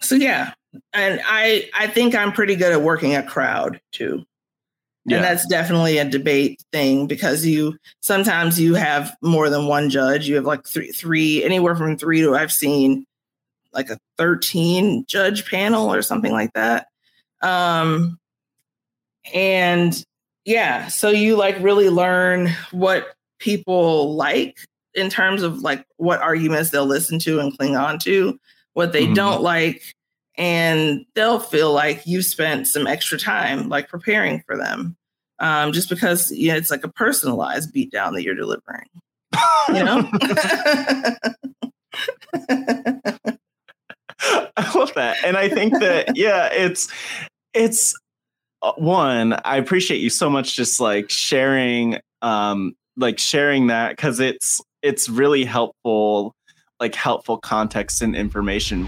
so yeah. And i i think i'm pretty good at working a crowd too Yeah. and that's definitely a debate thing because you sometimes you have more than one judge you have like three three anywhere from three to i've seen like a 13 judge panel or something like that um and yeah so you like really learn what people like in terms of like what arguments they'll listen to and cling on to what they Mhm. don't like and they'll feel like you spent some extra time like preparing for them um, just because you know, it's like a personalized beatdown that you're delivering you know I love that. And I think that, yeah, it's, it's uh, one, I appreciate you so much just like sharing, um, like sharing that because it's, it's really helpful, like helpful context and information.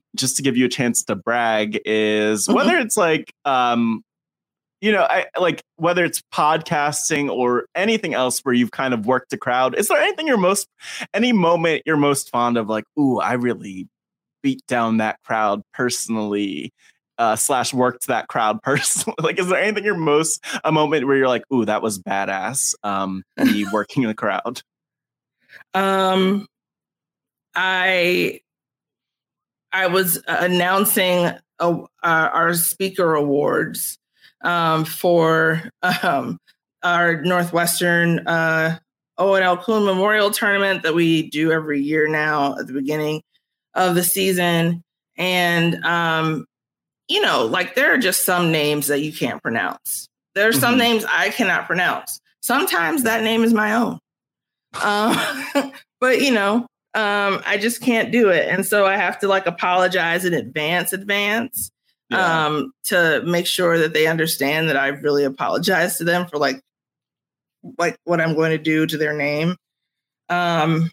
just to give you a chance to brag, is Mm-hmm. whether it's like um you know, I like whether it's podcasting or anything else where you've kind of worked a crowd. Is there anything you're most any moment you're most fond of like, ooh, I really beat down that crowd personally, uh slash worked that crowd personally. like is there anything you're most a moment where you're like, ooh, that was badass, um, me working the crowd? Um, I I was announcing a, uh, our speaker awards um, for um, our Northwestern uh, Owen L. Coon Memorial Tournament that we do every year now at the beginning of the season, and um, you know, like there are just some names that you can't pronounce. There are some Mhm. names I cannot pronounce. Sometimes that name is my own. Um, but you know, um, I just can't do it, and so I have to like apologize in advance, advance, Yeah. um, to make sure that they understand that I really apologize to them for like, like what I'm going to do to their name. Um,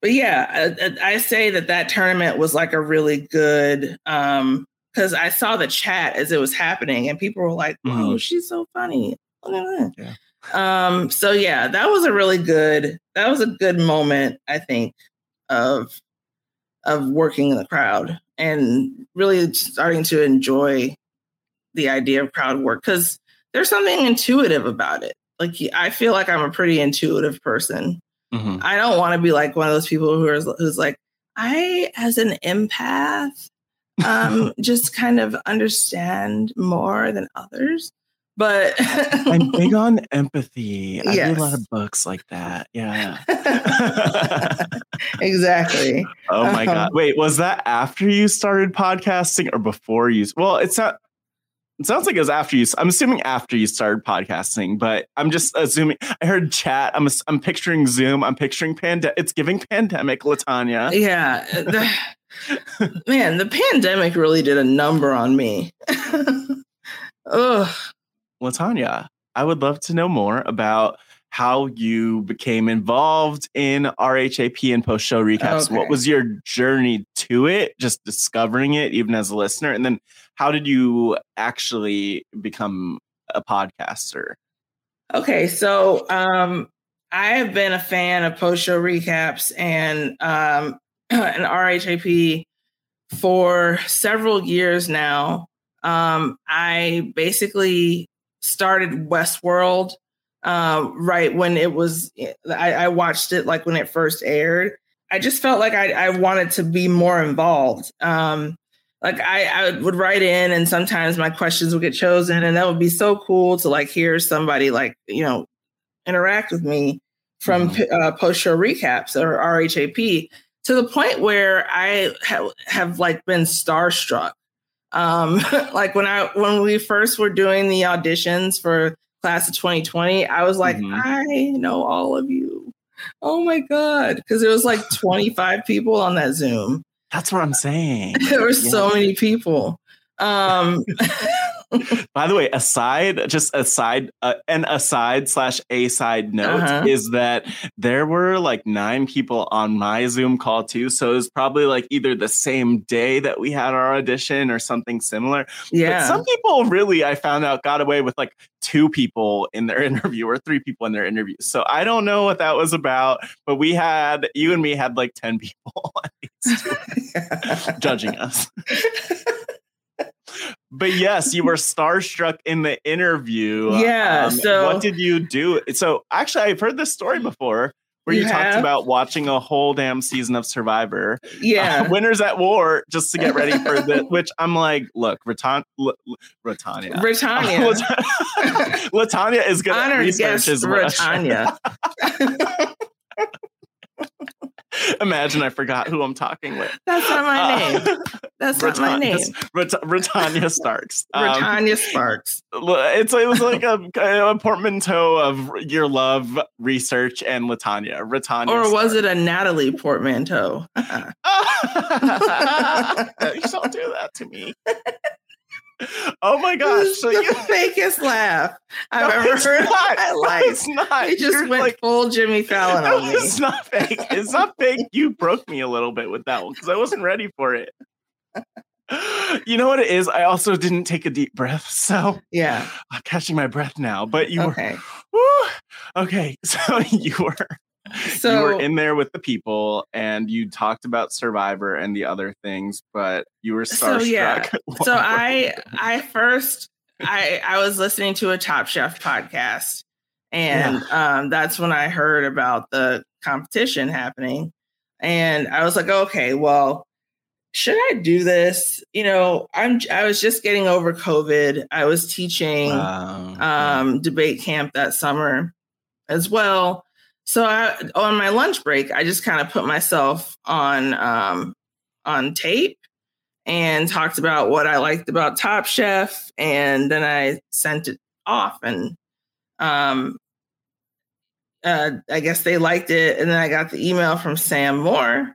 but yeah, I, I say that that tournament was like a really good, um, because I saw the chat as it was happening, and people were like, "Whoa, she's so funny." That. Um, so yeah, that was a really good that was a good moment, I think, of of working in the crowd and really starting to enjoy the idea of crowd work because there's something intuitive about it. Like I feel like I'm a pretty intuitive person. Mm-hmm. I don't want to be like one of those people who are who's like, I as an empath, um, just kind of understand more than others. But I'm big on empathy. I read a lot of books like that. Yeah. exactly. Oh my Um, god. Wait, was that after you started podcasting or before you? Well, it's not. It sounds like it was after you. I'm assuming after you started podcasting, but I'm just assuming. I heard chat. I'm I'm picturing Zoom. I'm picturing pandemic. It's giving pandemic, LaTonya. Yeah. the- man, the pandemic really did a number on me. Ugh. LaTonya, I would love to know more about how you became involved in RHAP and post show recaps. What was your journey to it, just discovering it, even as a listener? And then how did you actually become a podcaster? Okay, so um, I have been a fan of post show recaps and um, and RHAP for several years now. Um, I basically started Westworld uh, right when it was. I, I watched it like when it first aired. I just felt like I, I wanted to be more involved. Um, like I, I would write in and sometimes my questions would get chosen and that would be so cool to like hear somebody like you know interact with me from uh, post show recaps or RHAP to the point where I ha- have like been starstruck. Um, like when I when we first were doing the auditions for class of 2020, I was like, I know all of you. Oh my god, because there was like 25 people on that Zoom. That's what I'm saying. there were so many people. Um, By the way, aside, just aside, uh, an aside slash a side note Uh-huh. is that there were like nine people on my Zoom call too. So it was probably like either the same day that we had our audition or something similar. Yeah. But some people really, I found out, got away with like two people in their interview or three people in their interview. So I don't know what that was about, but we had, you and me had like 10 people judging us. But yes, you were starstruck in the interview. Um, Yeah, so- what did you do? So actually, I've heard this story before where you, You talked about watching a whole damn season of Survivor. Yeah. uh, winners at war, just to get ready for this. Which I'm like, look, Ratan- L- L- Ratania, Britannia. LaTonya is going to research well. Britannia. Imagine I forgot who I'm talking with. That's not my Uh, name. That's not my name. Rat- Ratanya Starks. Um, Britannia Sparks. It's it was like a, a portmanteau of your love, research, and LaTonya. Ratanya. Or was it a Natalie portmanteau? you don't do that to me. Oh my gosh! This So the you, fakest laugh I've No, ever heard not. in my No, life. it's not. He just You're went like- full Jimmy Fallon on me. it's not fake. It's not fake. You broke me a little bit with that one because I wasn't ready for it. You know what it is? I also didn't take a deep breath, so Yeah. I'm catching my breath now. But you Okay. were Woo! okay. So you were So you were in there with the people, and you talked about Survivor and the other things, but you were so yeah. so i i first i i was listening to a top chef podcast and um that's when i heard about the competition happening. And i was like okay well should i do this? You know i'm i was just getting over covid. I was teaching Wow. um debate camp that summer as well so I, on my lunch break i just kind of put myself on um on tape and talked about what I liked about Top Chef, and then I sent it off, and um, uh, I guess they liked it, and then I got the email from Sam Moore,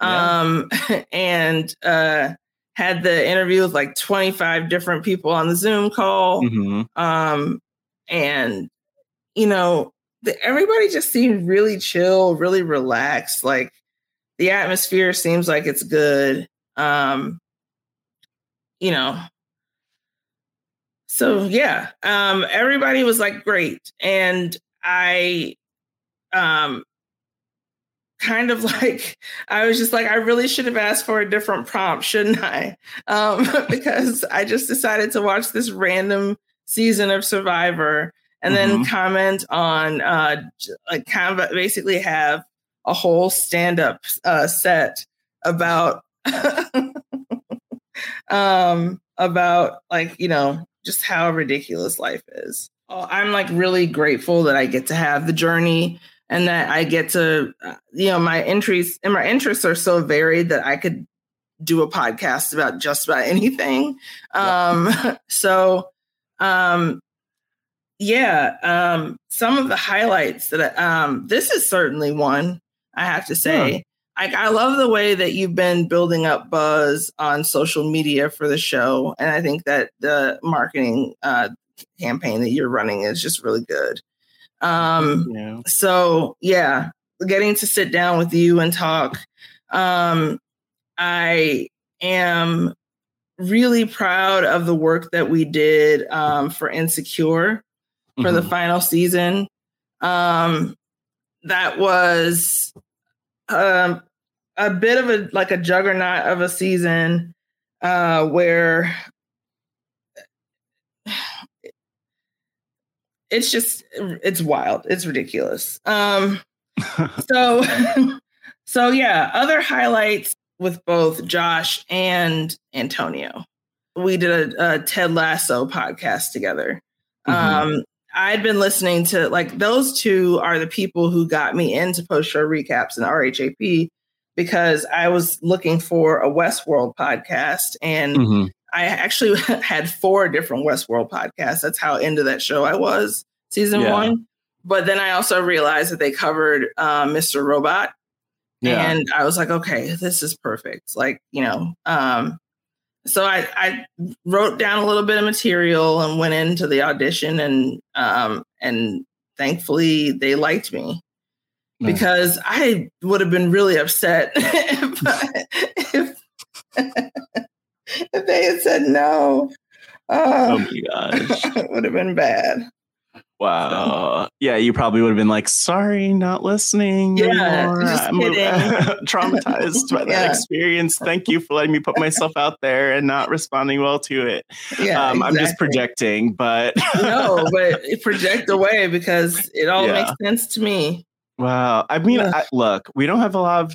um, and uh, had the interview with like twenty five different people on the Zoom call, Mhm. um, and you know, everybody just seemed really chill, really relaxed, like the atmosphere seems like it's good. Um you know. So yeah um everybody was like great. And i um kind of like i was just like i really should have asked for a different prompt shouldn't i? Um because i just decided to watch this random season of survivor and then Mhm. comment on uh like kind of basically have a whole stand-up uh set about um about like you know just how ridiculous life is. Oh, i'm like really grateful that i get to have the journey and that i get to uh, you know my entries and my interests are so varied that i could do a podcast about just about anything. Um so um yeah um some of the highlights that I, um this is certainly one i have to say I, I love the way that you've been building up buzz on social media for the show, and I think that the marketing uh, campaign that you're running is just really good. Um, Yeah. so yeah, getting to sit down with you and talk. Um, I am really proud of the work that we did um, for Insecure for the Mhm. final season. Um, that was um, a bit of a like a juggernaut of a season uh, where it's just it's wild. It's ridiculous. Um so so yeah other highlights with both josh and antonio. We did a, a ted lasso podcast together. Um i'd been listening to like those two are the people who got me into post show recaps and rhap because i was looking for a westworld podcast and Mhm. I actually had four different Westworld podcasts. That's how into that show I was, season Yeah. one. But then I also realized that they covered uh, Mr. Robot. Yeah. And I was like, okay, this is perfect. Like, you know, um, so I, I wrote down a little bit of material and went into the audition and um, and thankfully they liked me Nice. because I would have been really upset if, if, if they had said no. Oh Oh, my gosh. it would have been bad. Wow. Yeah, you probably would have been like, sorry, not listening. Yeah, anymore. just I'm kidding. traumatized by that Yeah. experience. Thank you for letting me put myself out there and not responding well to it. Yeah, um, I'm just projecting, but no, but project away because it all Yeah. makes sense to me. Wow. I mean, I, look, we don't have a lot of.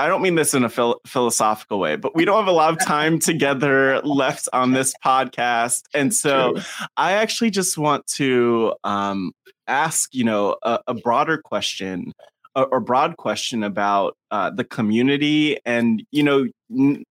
I don't mean this in a phil- philosophical way, but we don't have a lot of time together left on this podcast, and so I actually just want to um, ask, you know, a, a broader question or, or broad question about uh, the community, and you know. N-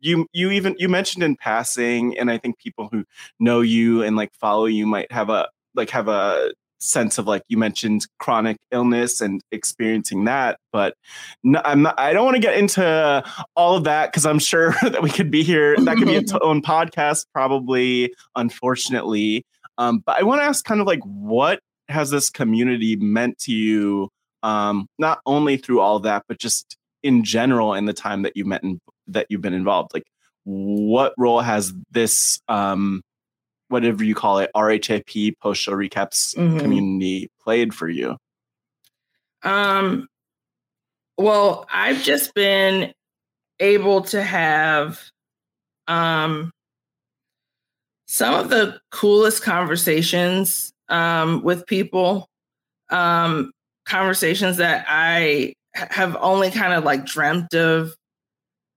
you you even you mentioned in passing and i think people who know you and like follow you might have a like have a sense of like you mentioned chronic illness and experiencing that but no, i'm not i don't want to get into all of that because i'm sure that we could be here that could be its own podcast probably unfortunately. Um, but i want to ask kind of like what has this community meant to you um, not only through all that but just in general in the time that you've met and that you've been involved? Like what role has this um whatever you call it rhap post show recaps Mhm. community played for you Um, well, I've just been able to have um, some of the coolest conversations um, with people, um, conversations that I have only kind of like dreamt of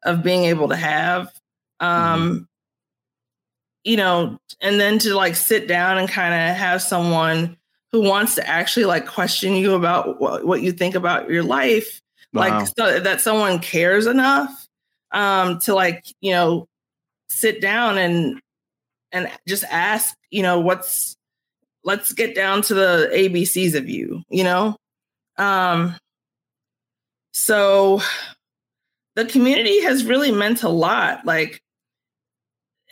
of being able to have. Um, You know, and then to like sit down and kind of have someone who wants to actually like question you about what, what you think about your life Wow. like so that someone cares enough um to like you know sit down and and just ask you know what's let's get down to the abcs of you you know um so the community has really meant a lot like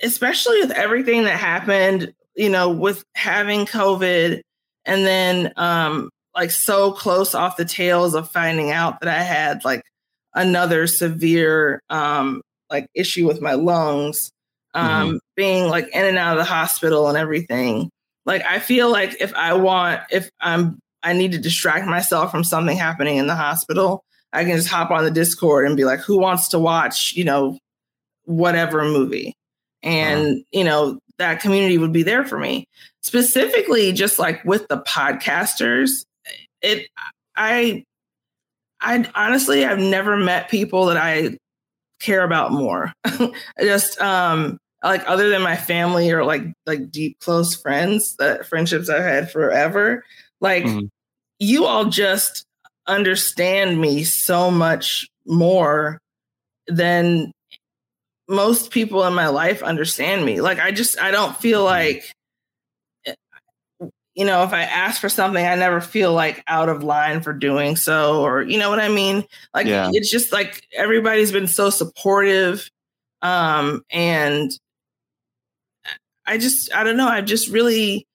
especially with everything that happened you know with having covid and then um like so close off the tails of finding out that I had like another severe um like issue with my lungs um Mhm. being like in and out of the hospital and everything like I feel like if I want if I'm I need to distract myself from something happening in the hospital I can just hop on the discord and be like who wants to watch you know whatever movie and you know that community would be there for me. Specifically just like with the podcasters it i i honestly i've never met people that i care about more. Just um like other than my family or like like deep close friends that friendships i've had forever like Mhm. you all just understand me so much more than most people in my life understand me. Like I just I don't feel like you know, if I ask for something, I never feel like out of line for doing so or you know what I mean? Like Yeah. it's just like everybody's been so supportive um and I just I don't know, I've just really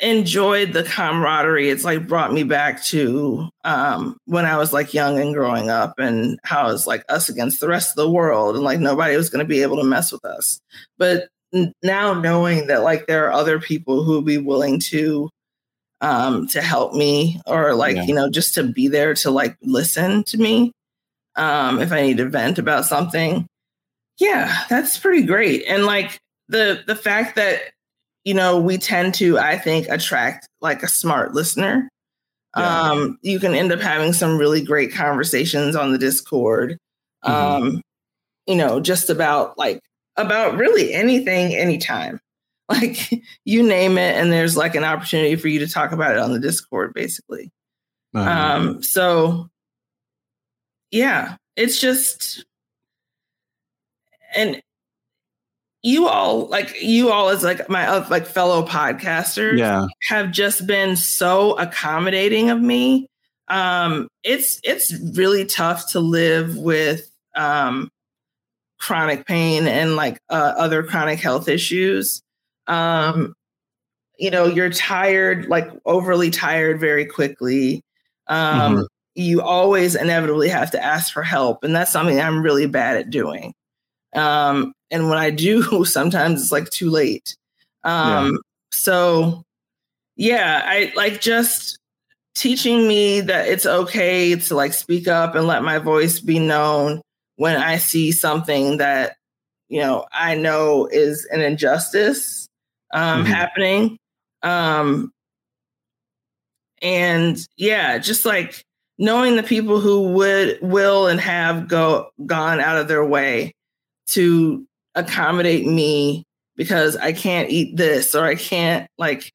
enjoyed the camaraderie. It's like brought me back to um, when I was like young and growing up, and how it's like us against the rest of the world, and like nobody was going to be able to mess with us. But now knowing that like there are other people who would be willing to um, to help me, or like Yeah. you know just to be there to like listen to me um, if I need to vent about something. Yeah, that's pretty great. And like the the fact that you know we tend to i think attract like a smart listener Yeah. um you can end up having some really great conversations on the discord Mhm. um you know just about like about really anything anytime like you name it and there's like an opportunity for you to talk about it on the discord basically Uh-huh. um so yeah it's just and you all like you all as like my uh, like fellow podcasters Yeah. have just been so accommodating of me um it's it's really tough to live with um chronic pain and like uh, other chronic health issues um you know you're tired like overly tired very quickly um Mhm. you always inevitably have to ask for help and that's something i'm really bad at doing um and when i do sometimes it's like too late um so yeah, I like just teaching me that it's okay to like speak up and let my voice be known when I see something that you know I know is an injustice um, Mhm. happening. Um, and yeah, just like knowing the people who would will and have go gone out of their way to accommodate me because I can't eat this or I can't like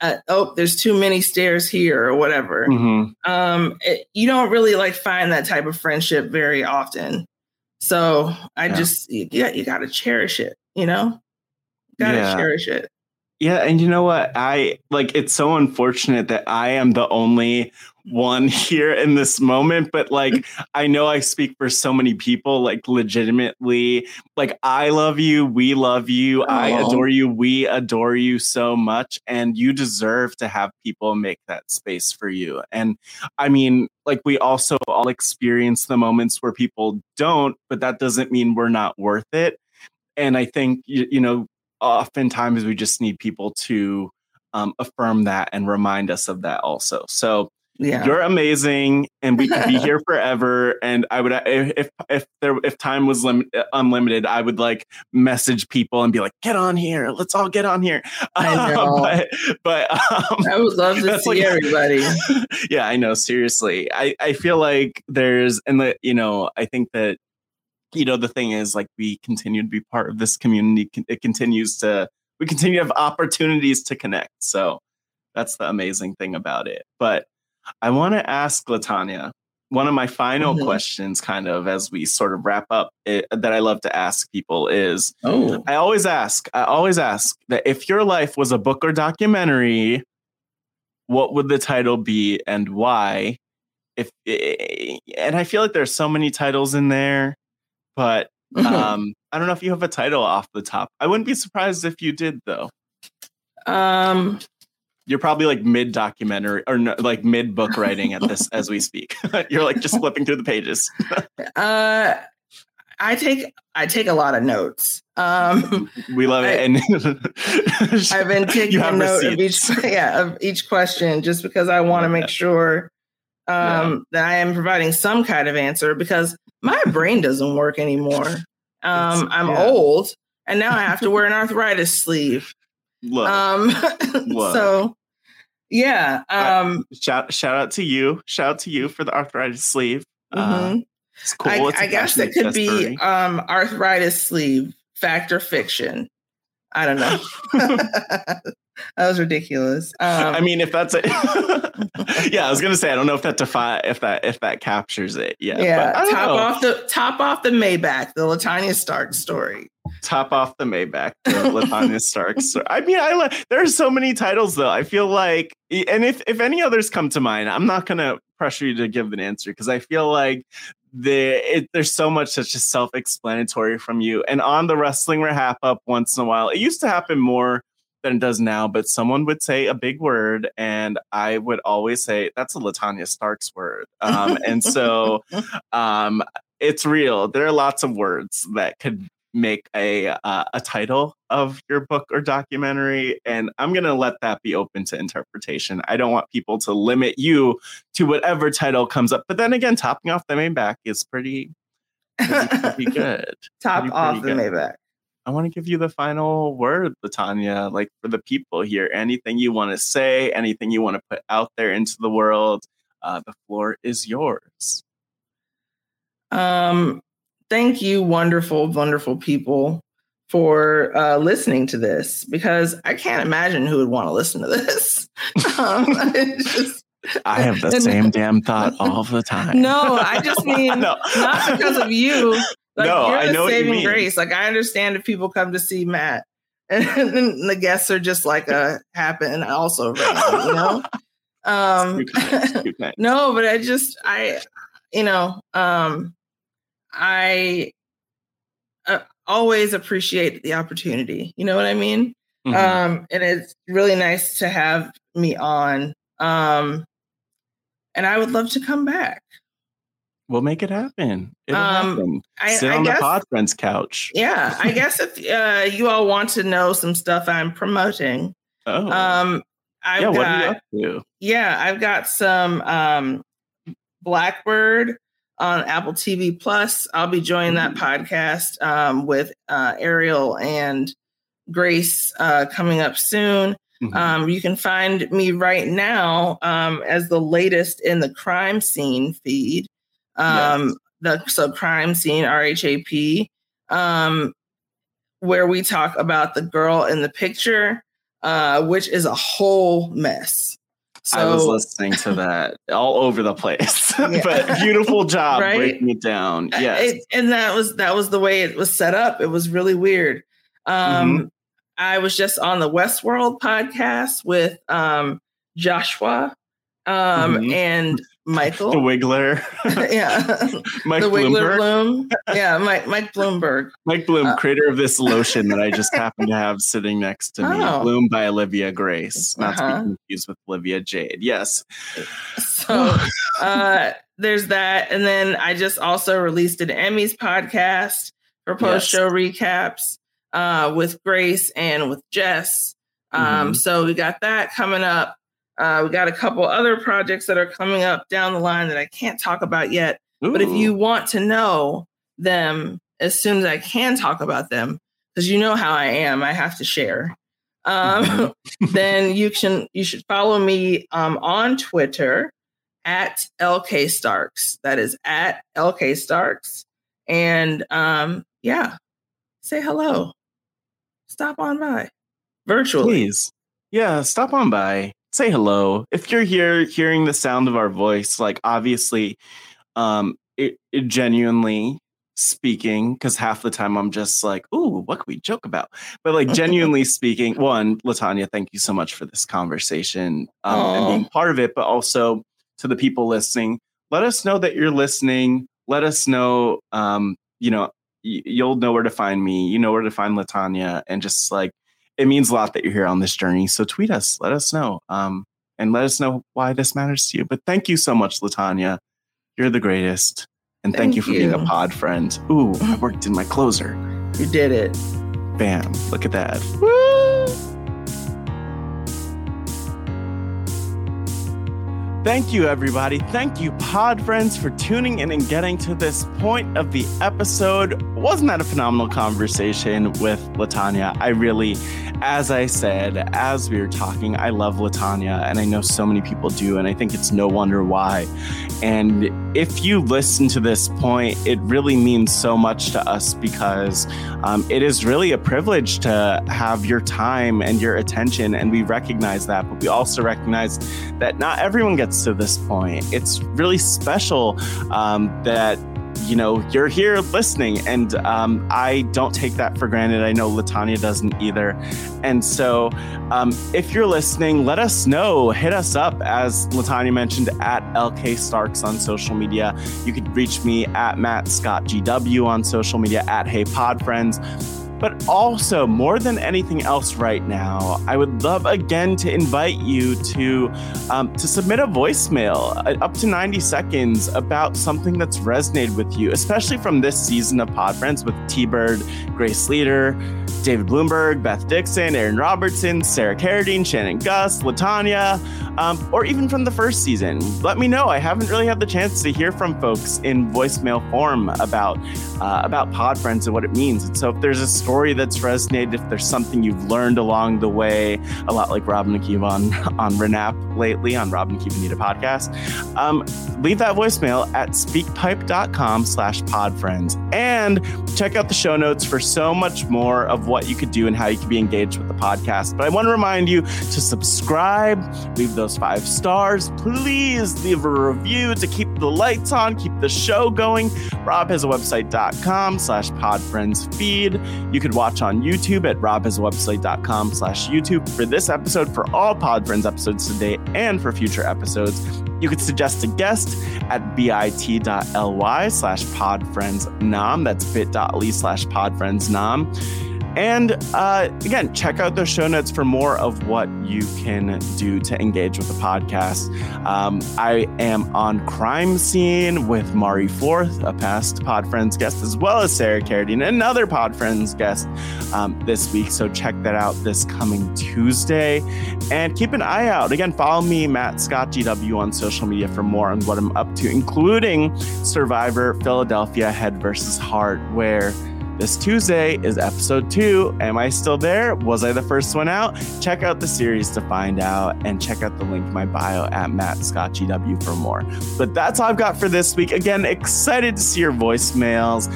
uh, oh there's too many stairs here or whatever. Mhm. Um, it, you don't really like find that type of friendship very often. So I Yeah. just you, you got to cherish it, you know. Got to Yeah. cherish it. Yeah, and you know what? I like it's so unfortunate that I am the only one here in this moment, but like I know I speak for so many people, like legitimately. Like I love you, we love you, I adore you, we adore you so much, and you deserve to have people make that space for you. And I mean, like we also all experience the moments where people don't, but that doesn't mean we're not worth it. And I think you, you know, oftentimes we just need people to um, affirm that and remind us of that also. So Yeah. you're amazing, and we could be here forever. And I would, if if if there if time was lim- unlimited, I would like message people and be like, "Get on here, let's all get on here." I know. but but um, I would love to see everybody. yeah, I know. Seriously, I I feel like there's and the you know I think that you know the thing is like we continue to be part of this community. It continues to we continue to have opportunities to connect. So that's the amazing thing about it. But I want to ask LaTonya one of my final Mhm. questions, kind of as we sort of wrap up, it, that I love to ask people is Oh. I always ask, I always ask that if your life was a book or documentary, what would the title be and why? If and I feel like there's so many titles in there, but um, I don't know if you have a title off the top. I wouldn't be surprised if you did, though. Um, You're probably like mid documentary or no, like mid book writing at this as we speak. You're like just flipping through the pages. uh, I take I take a lot of notes. Um, We love it, and I've been taking a note of each yeah of each question just because I want to make sure um, that I am providing some kind of answer because my brain doesn't work anymore. Um, I'm yeah. old and now I have to wear an arthritis sleeve. Look, Um, look. so yeah. Um, shout shout out to you. Shout out to you for the arthritis sleeve. Uh, mhm. it's cool. I, It's I guess it could be um, arthritis sleeve, fact or fiction. I don't know. that was ridiculous. Um, I mean, if that's it, yeah, I was gonna say I don't know if that defi- if that if that captures it. Yeah, yeah, but I don't top know. off the top off the Maybach, the LaTonya Stark story. top off the Maybach, the LaTonya Stark. So, I mean, I there are so many titles though. I feel like, and if if any others come to mind, I'm not gonna pressure you to give an answer because I feel like the it, there's so much that's just self-explanatory from you. And on the wrestling wrap up once in a while, it used to happen more than it does now. But someone would say a big word, and I would always say that's a LaTonya Stark's word. Um, and so um, it's real. There are lots of words that could make a uh, a title of your book or documentary and i'm going to let that be open to interpretation i don't want people to limit you to whatever title comes up but then again topping off the main back is pretty pretty, pretty good Top Pretty, off the pretty good. Maybach. I want to give you the final word LaTonya like for the people here anything you want to say anything you want to put out there into the world uh, the floor is yours Um, thank you, wonderful, wonderful people, for uh, listening to this because I can't imagine who would want to listen to this. um, it's just, i have the same damn thought all the time no, I just mean No. not because of you. Like No, I know what you saving mean. grace. Like I understand if people come to see Matt and then the guests are just like a happen also random, you know. Um, Too kind, too kind. no, but I just I you know um I uh, always appreciate the opportunity. You know what I mean? Mhm. Um and it's really nice to have me on. Um and I would love to come back. We'll make it happen. It'll Um, happen. I- Sit I on guess- the Pod Friends couch. Yeah, I guess if uh, you all want to know some stuff I'm promoting, Oh. um, I've yeah, got, what are you up to? Yeah, I've got some um, Blackbird on Apple TV Plus. I'll be joining that podcast um, with uh, Ariel and Grace uh, coming up soon. Mm-hmm. Um, you can find me right now um, as the latest in the crime scene feed. Um, The so crime scene RHAP, um, where we talk about the girl in the picture, uh, which is a whole mess. So, I was listening to that all over the place, Yeah. but beautiful job Right? breaking it down. Yes. It- and that was that was the way it was set up. It was really weird. Um, Mhm. I was just on the Westworld podcast with um, Joshua um, Mhm. and Michael. the Wiggler. yeah, Mike the Wiggler Bloomberg. Bloom. Yeah, Mike Mike Bloomberg. Mike Bloom, Uh, creator of this lotion that I just happen to have sitting next to me. Oh. Bloom by Olivia Grace, not to Uh-huh. be confused with Olivia Jade. Yes. So uh, there's that, and then I just also released an Emmys podcast for post show recaps uh, with Grace and with Jess. Um, Mhm. So we got that coming up. Uh, we got a couple other projects that are coming up down the line that I can't talk about yet. But if you want to know them as soon as I can talk about them, because you know how I am, I have to share. Um, then you can you should follow me um, on Twitter at LK Starks. That is at LK Starks. And um, yeah, say hello. Stop on by virtually. Please. Yeah, stop on by. Say hello. If you're here hearing the sound of our voice, like obviously, um, it, it genuinely speaking, because half the time I'm just like, ooh, what can we joke about? But like genuinely speaking, one, LaTonya, thank you so much for this conversation um, and being part of it, but also to the people listening, let us know that you're listening. Let us know, um, you know, y- you'll know where to find me. You know where to find LaTonya, and just like it means a lot that you're here on this journey. So tweet us, let us know, um, and let us know why this matters to you. But thank you so much, LaTonya. You're the greatest, and thank, Thank you for being a pod friend. Ooh, I worked in my closer. You did it. Bam! Look at that. Thank you, everybody. Thank you, pod friends, for tuning in and getting to this point of the episode. Wasn't that a phenomenal conversation with LaTonya? I really, as I said, as we were talking, I love LaTonya, and I know so many people do, and I think it's no wonder why. And if you listen to this point, it really means so much to us because um, it is really a privilege to have your time and your attention, and we recognize that. But we also recognize that not everyone gets to this point. It's really special um, that you know you're here listening, and um, I don't take that for granted. I know LaTonya doesn't either. And so, um, if you're listening, let us know. Hit us up, as LaTonya mentioned, at LK Starks on social media. You can reach me at Matt Scott GW on social media, at Hey Pod Friends. But also, more than anything else right now, I would love again to invite you to um, to submit a voicemail uh, up to 90 seconds about something that's resonated with you, especially from this season of Pod Friends with T Bird, Grace Leader, David Bloomberg, Beth Dixon, Aaron Robertson, Sarah Carradine, Shannon Guss, LaTonya, um, or even from the first season. Let me know. I haven't really had the chance to hear from folks in voicemail form about uh, about Pod Friends and what it means. And so, if there's a story that's resonated, if there's something you've learned along the way, a lot like Robin Akiva on on Renap lately on Robin Akiva Need a podcast, um, leave that voicemail at speakpipe.com slash podfriends and check out the show notes for so much more of what you could do and how you can be engaged with the podcast. But I want to remind you to subscribe, leave those five stars. Please leave a review to keep the lights on, keep the show going. Rob has a website.com slash podfriends feed. You could watch on YouTube at robhasawebsite.com slash YouTube for this episode, for all Podfriends episodes today, and for future episodes. You could suggest a guest at bit.ly slash podfriendsnom. That's bit.ly slash podfriendsnom. And uh, again, check out the show notes for more of what you can do to engage with the podcast. Um, I am on Crime Scene with Mari Forth, a past Pod Friends guest, as well as Sarah Carradine, another Pod Friends guest um, this week. So check that out this coming Tuesday. And keep an eye out. Again, follow me, Matt Scott GW, on social media for more on what I'm up to, including Survivor Philadelphia Head versus Heart, where this Tuesday is episode two. Am I still there? Was I the first one out? Check out the series to find out and check out the link in my bio at Matt Scott GW for more. But that's all I've got for this week. Again, excited to see your voicemails.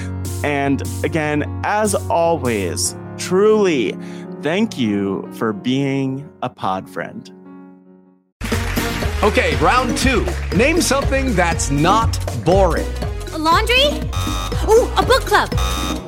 And again, as always, truly thank you for being a pod friend. Okay, round two. Name something that's not boring. A laundry? Ooh, a book club.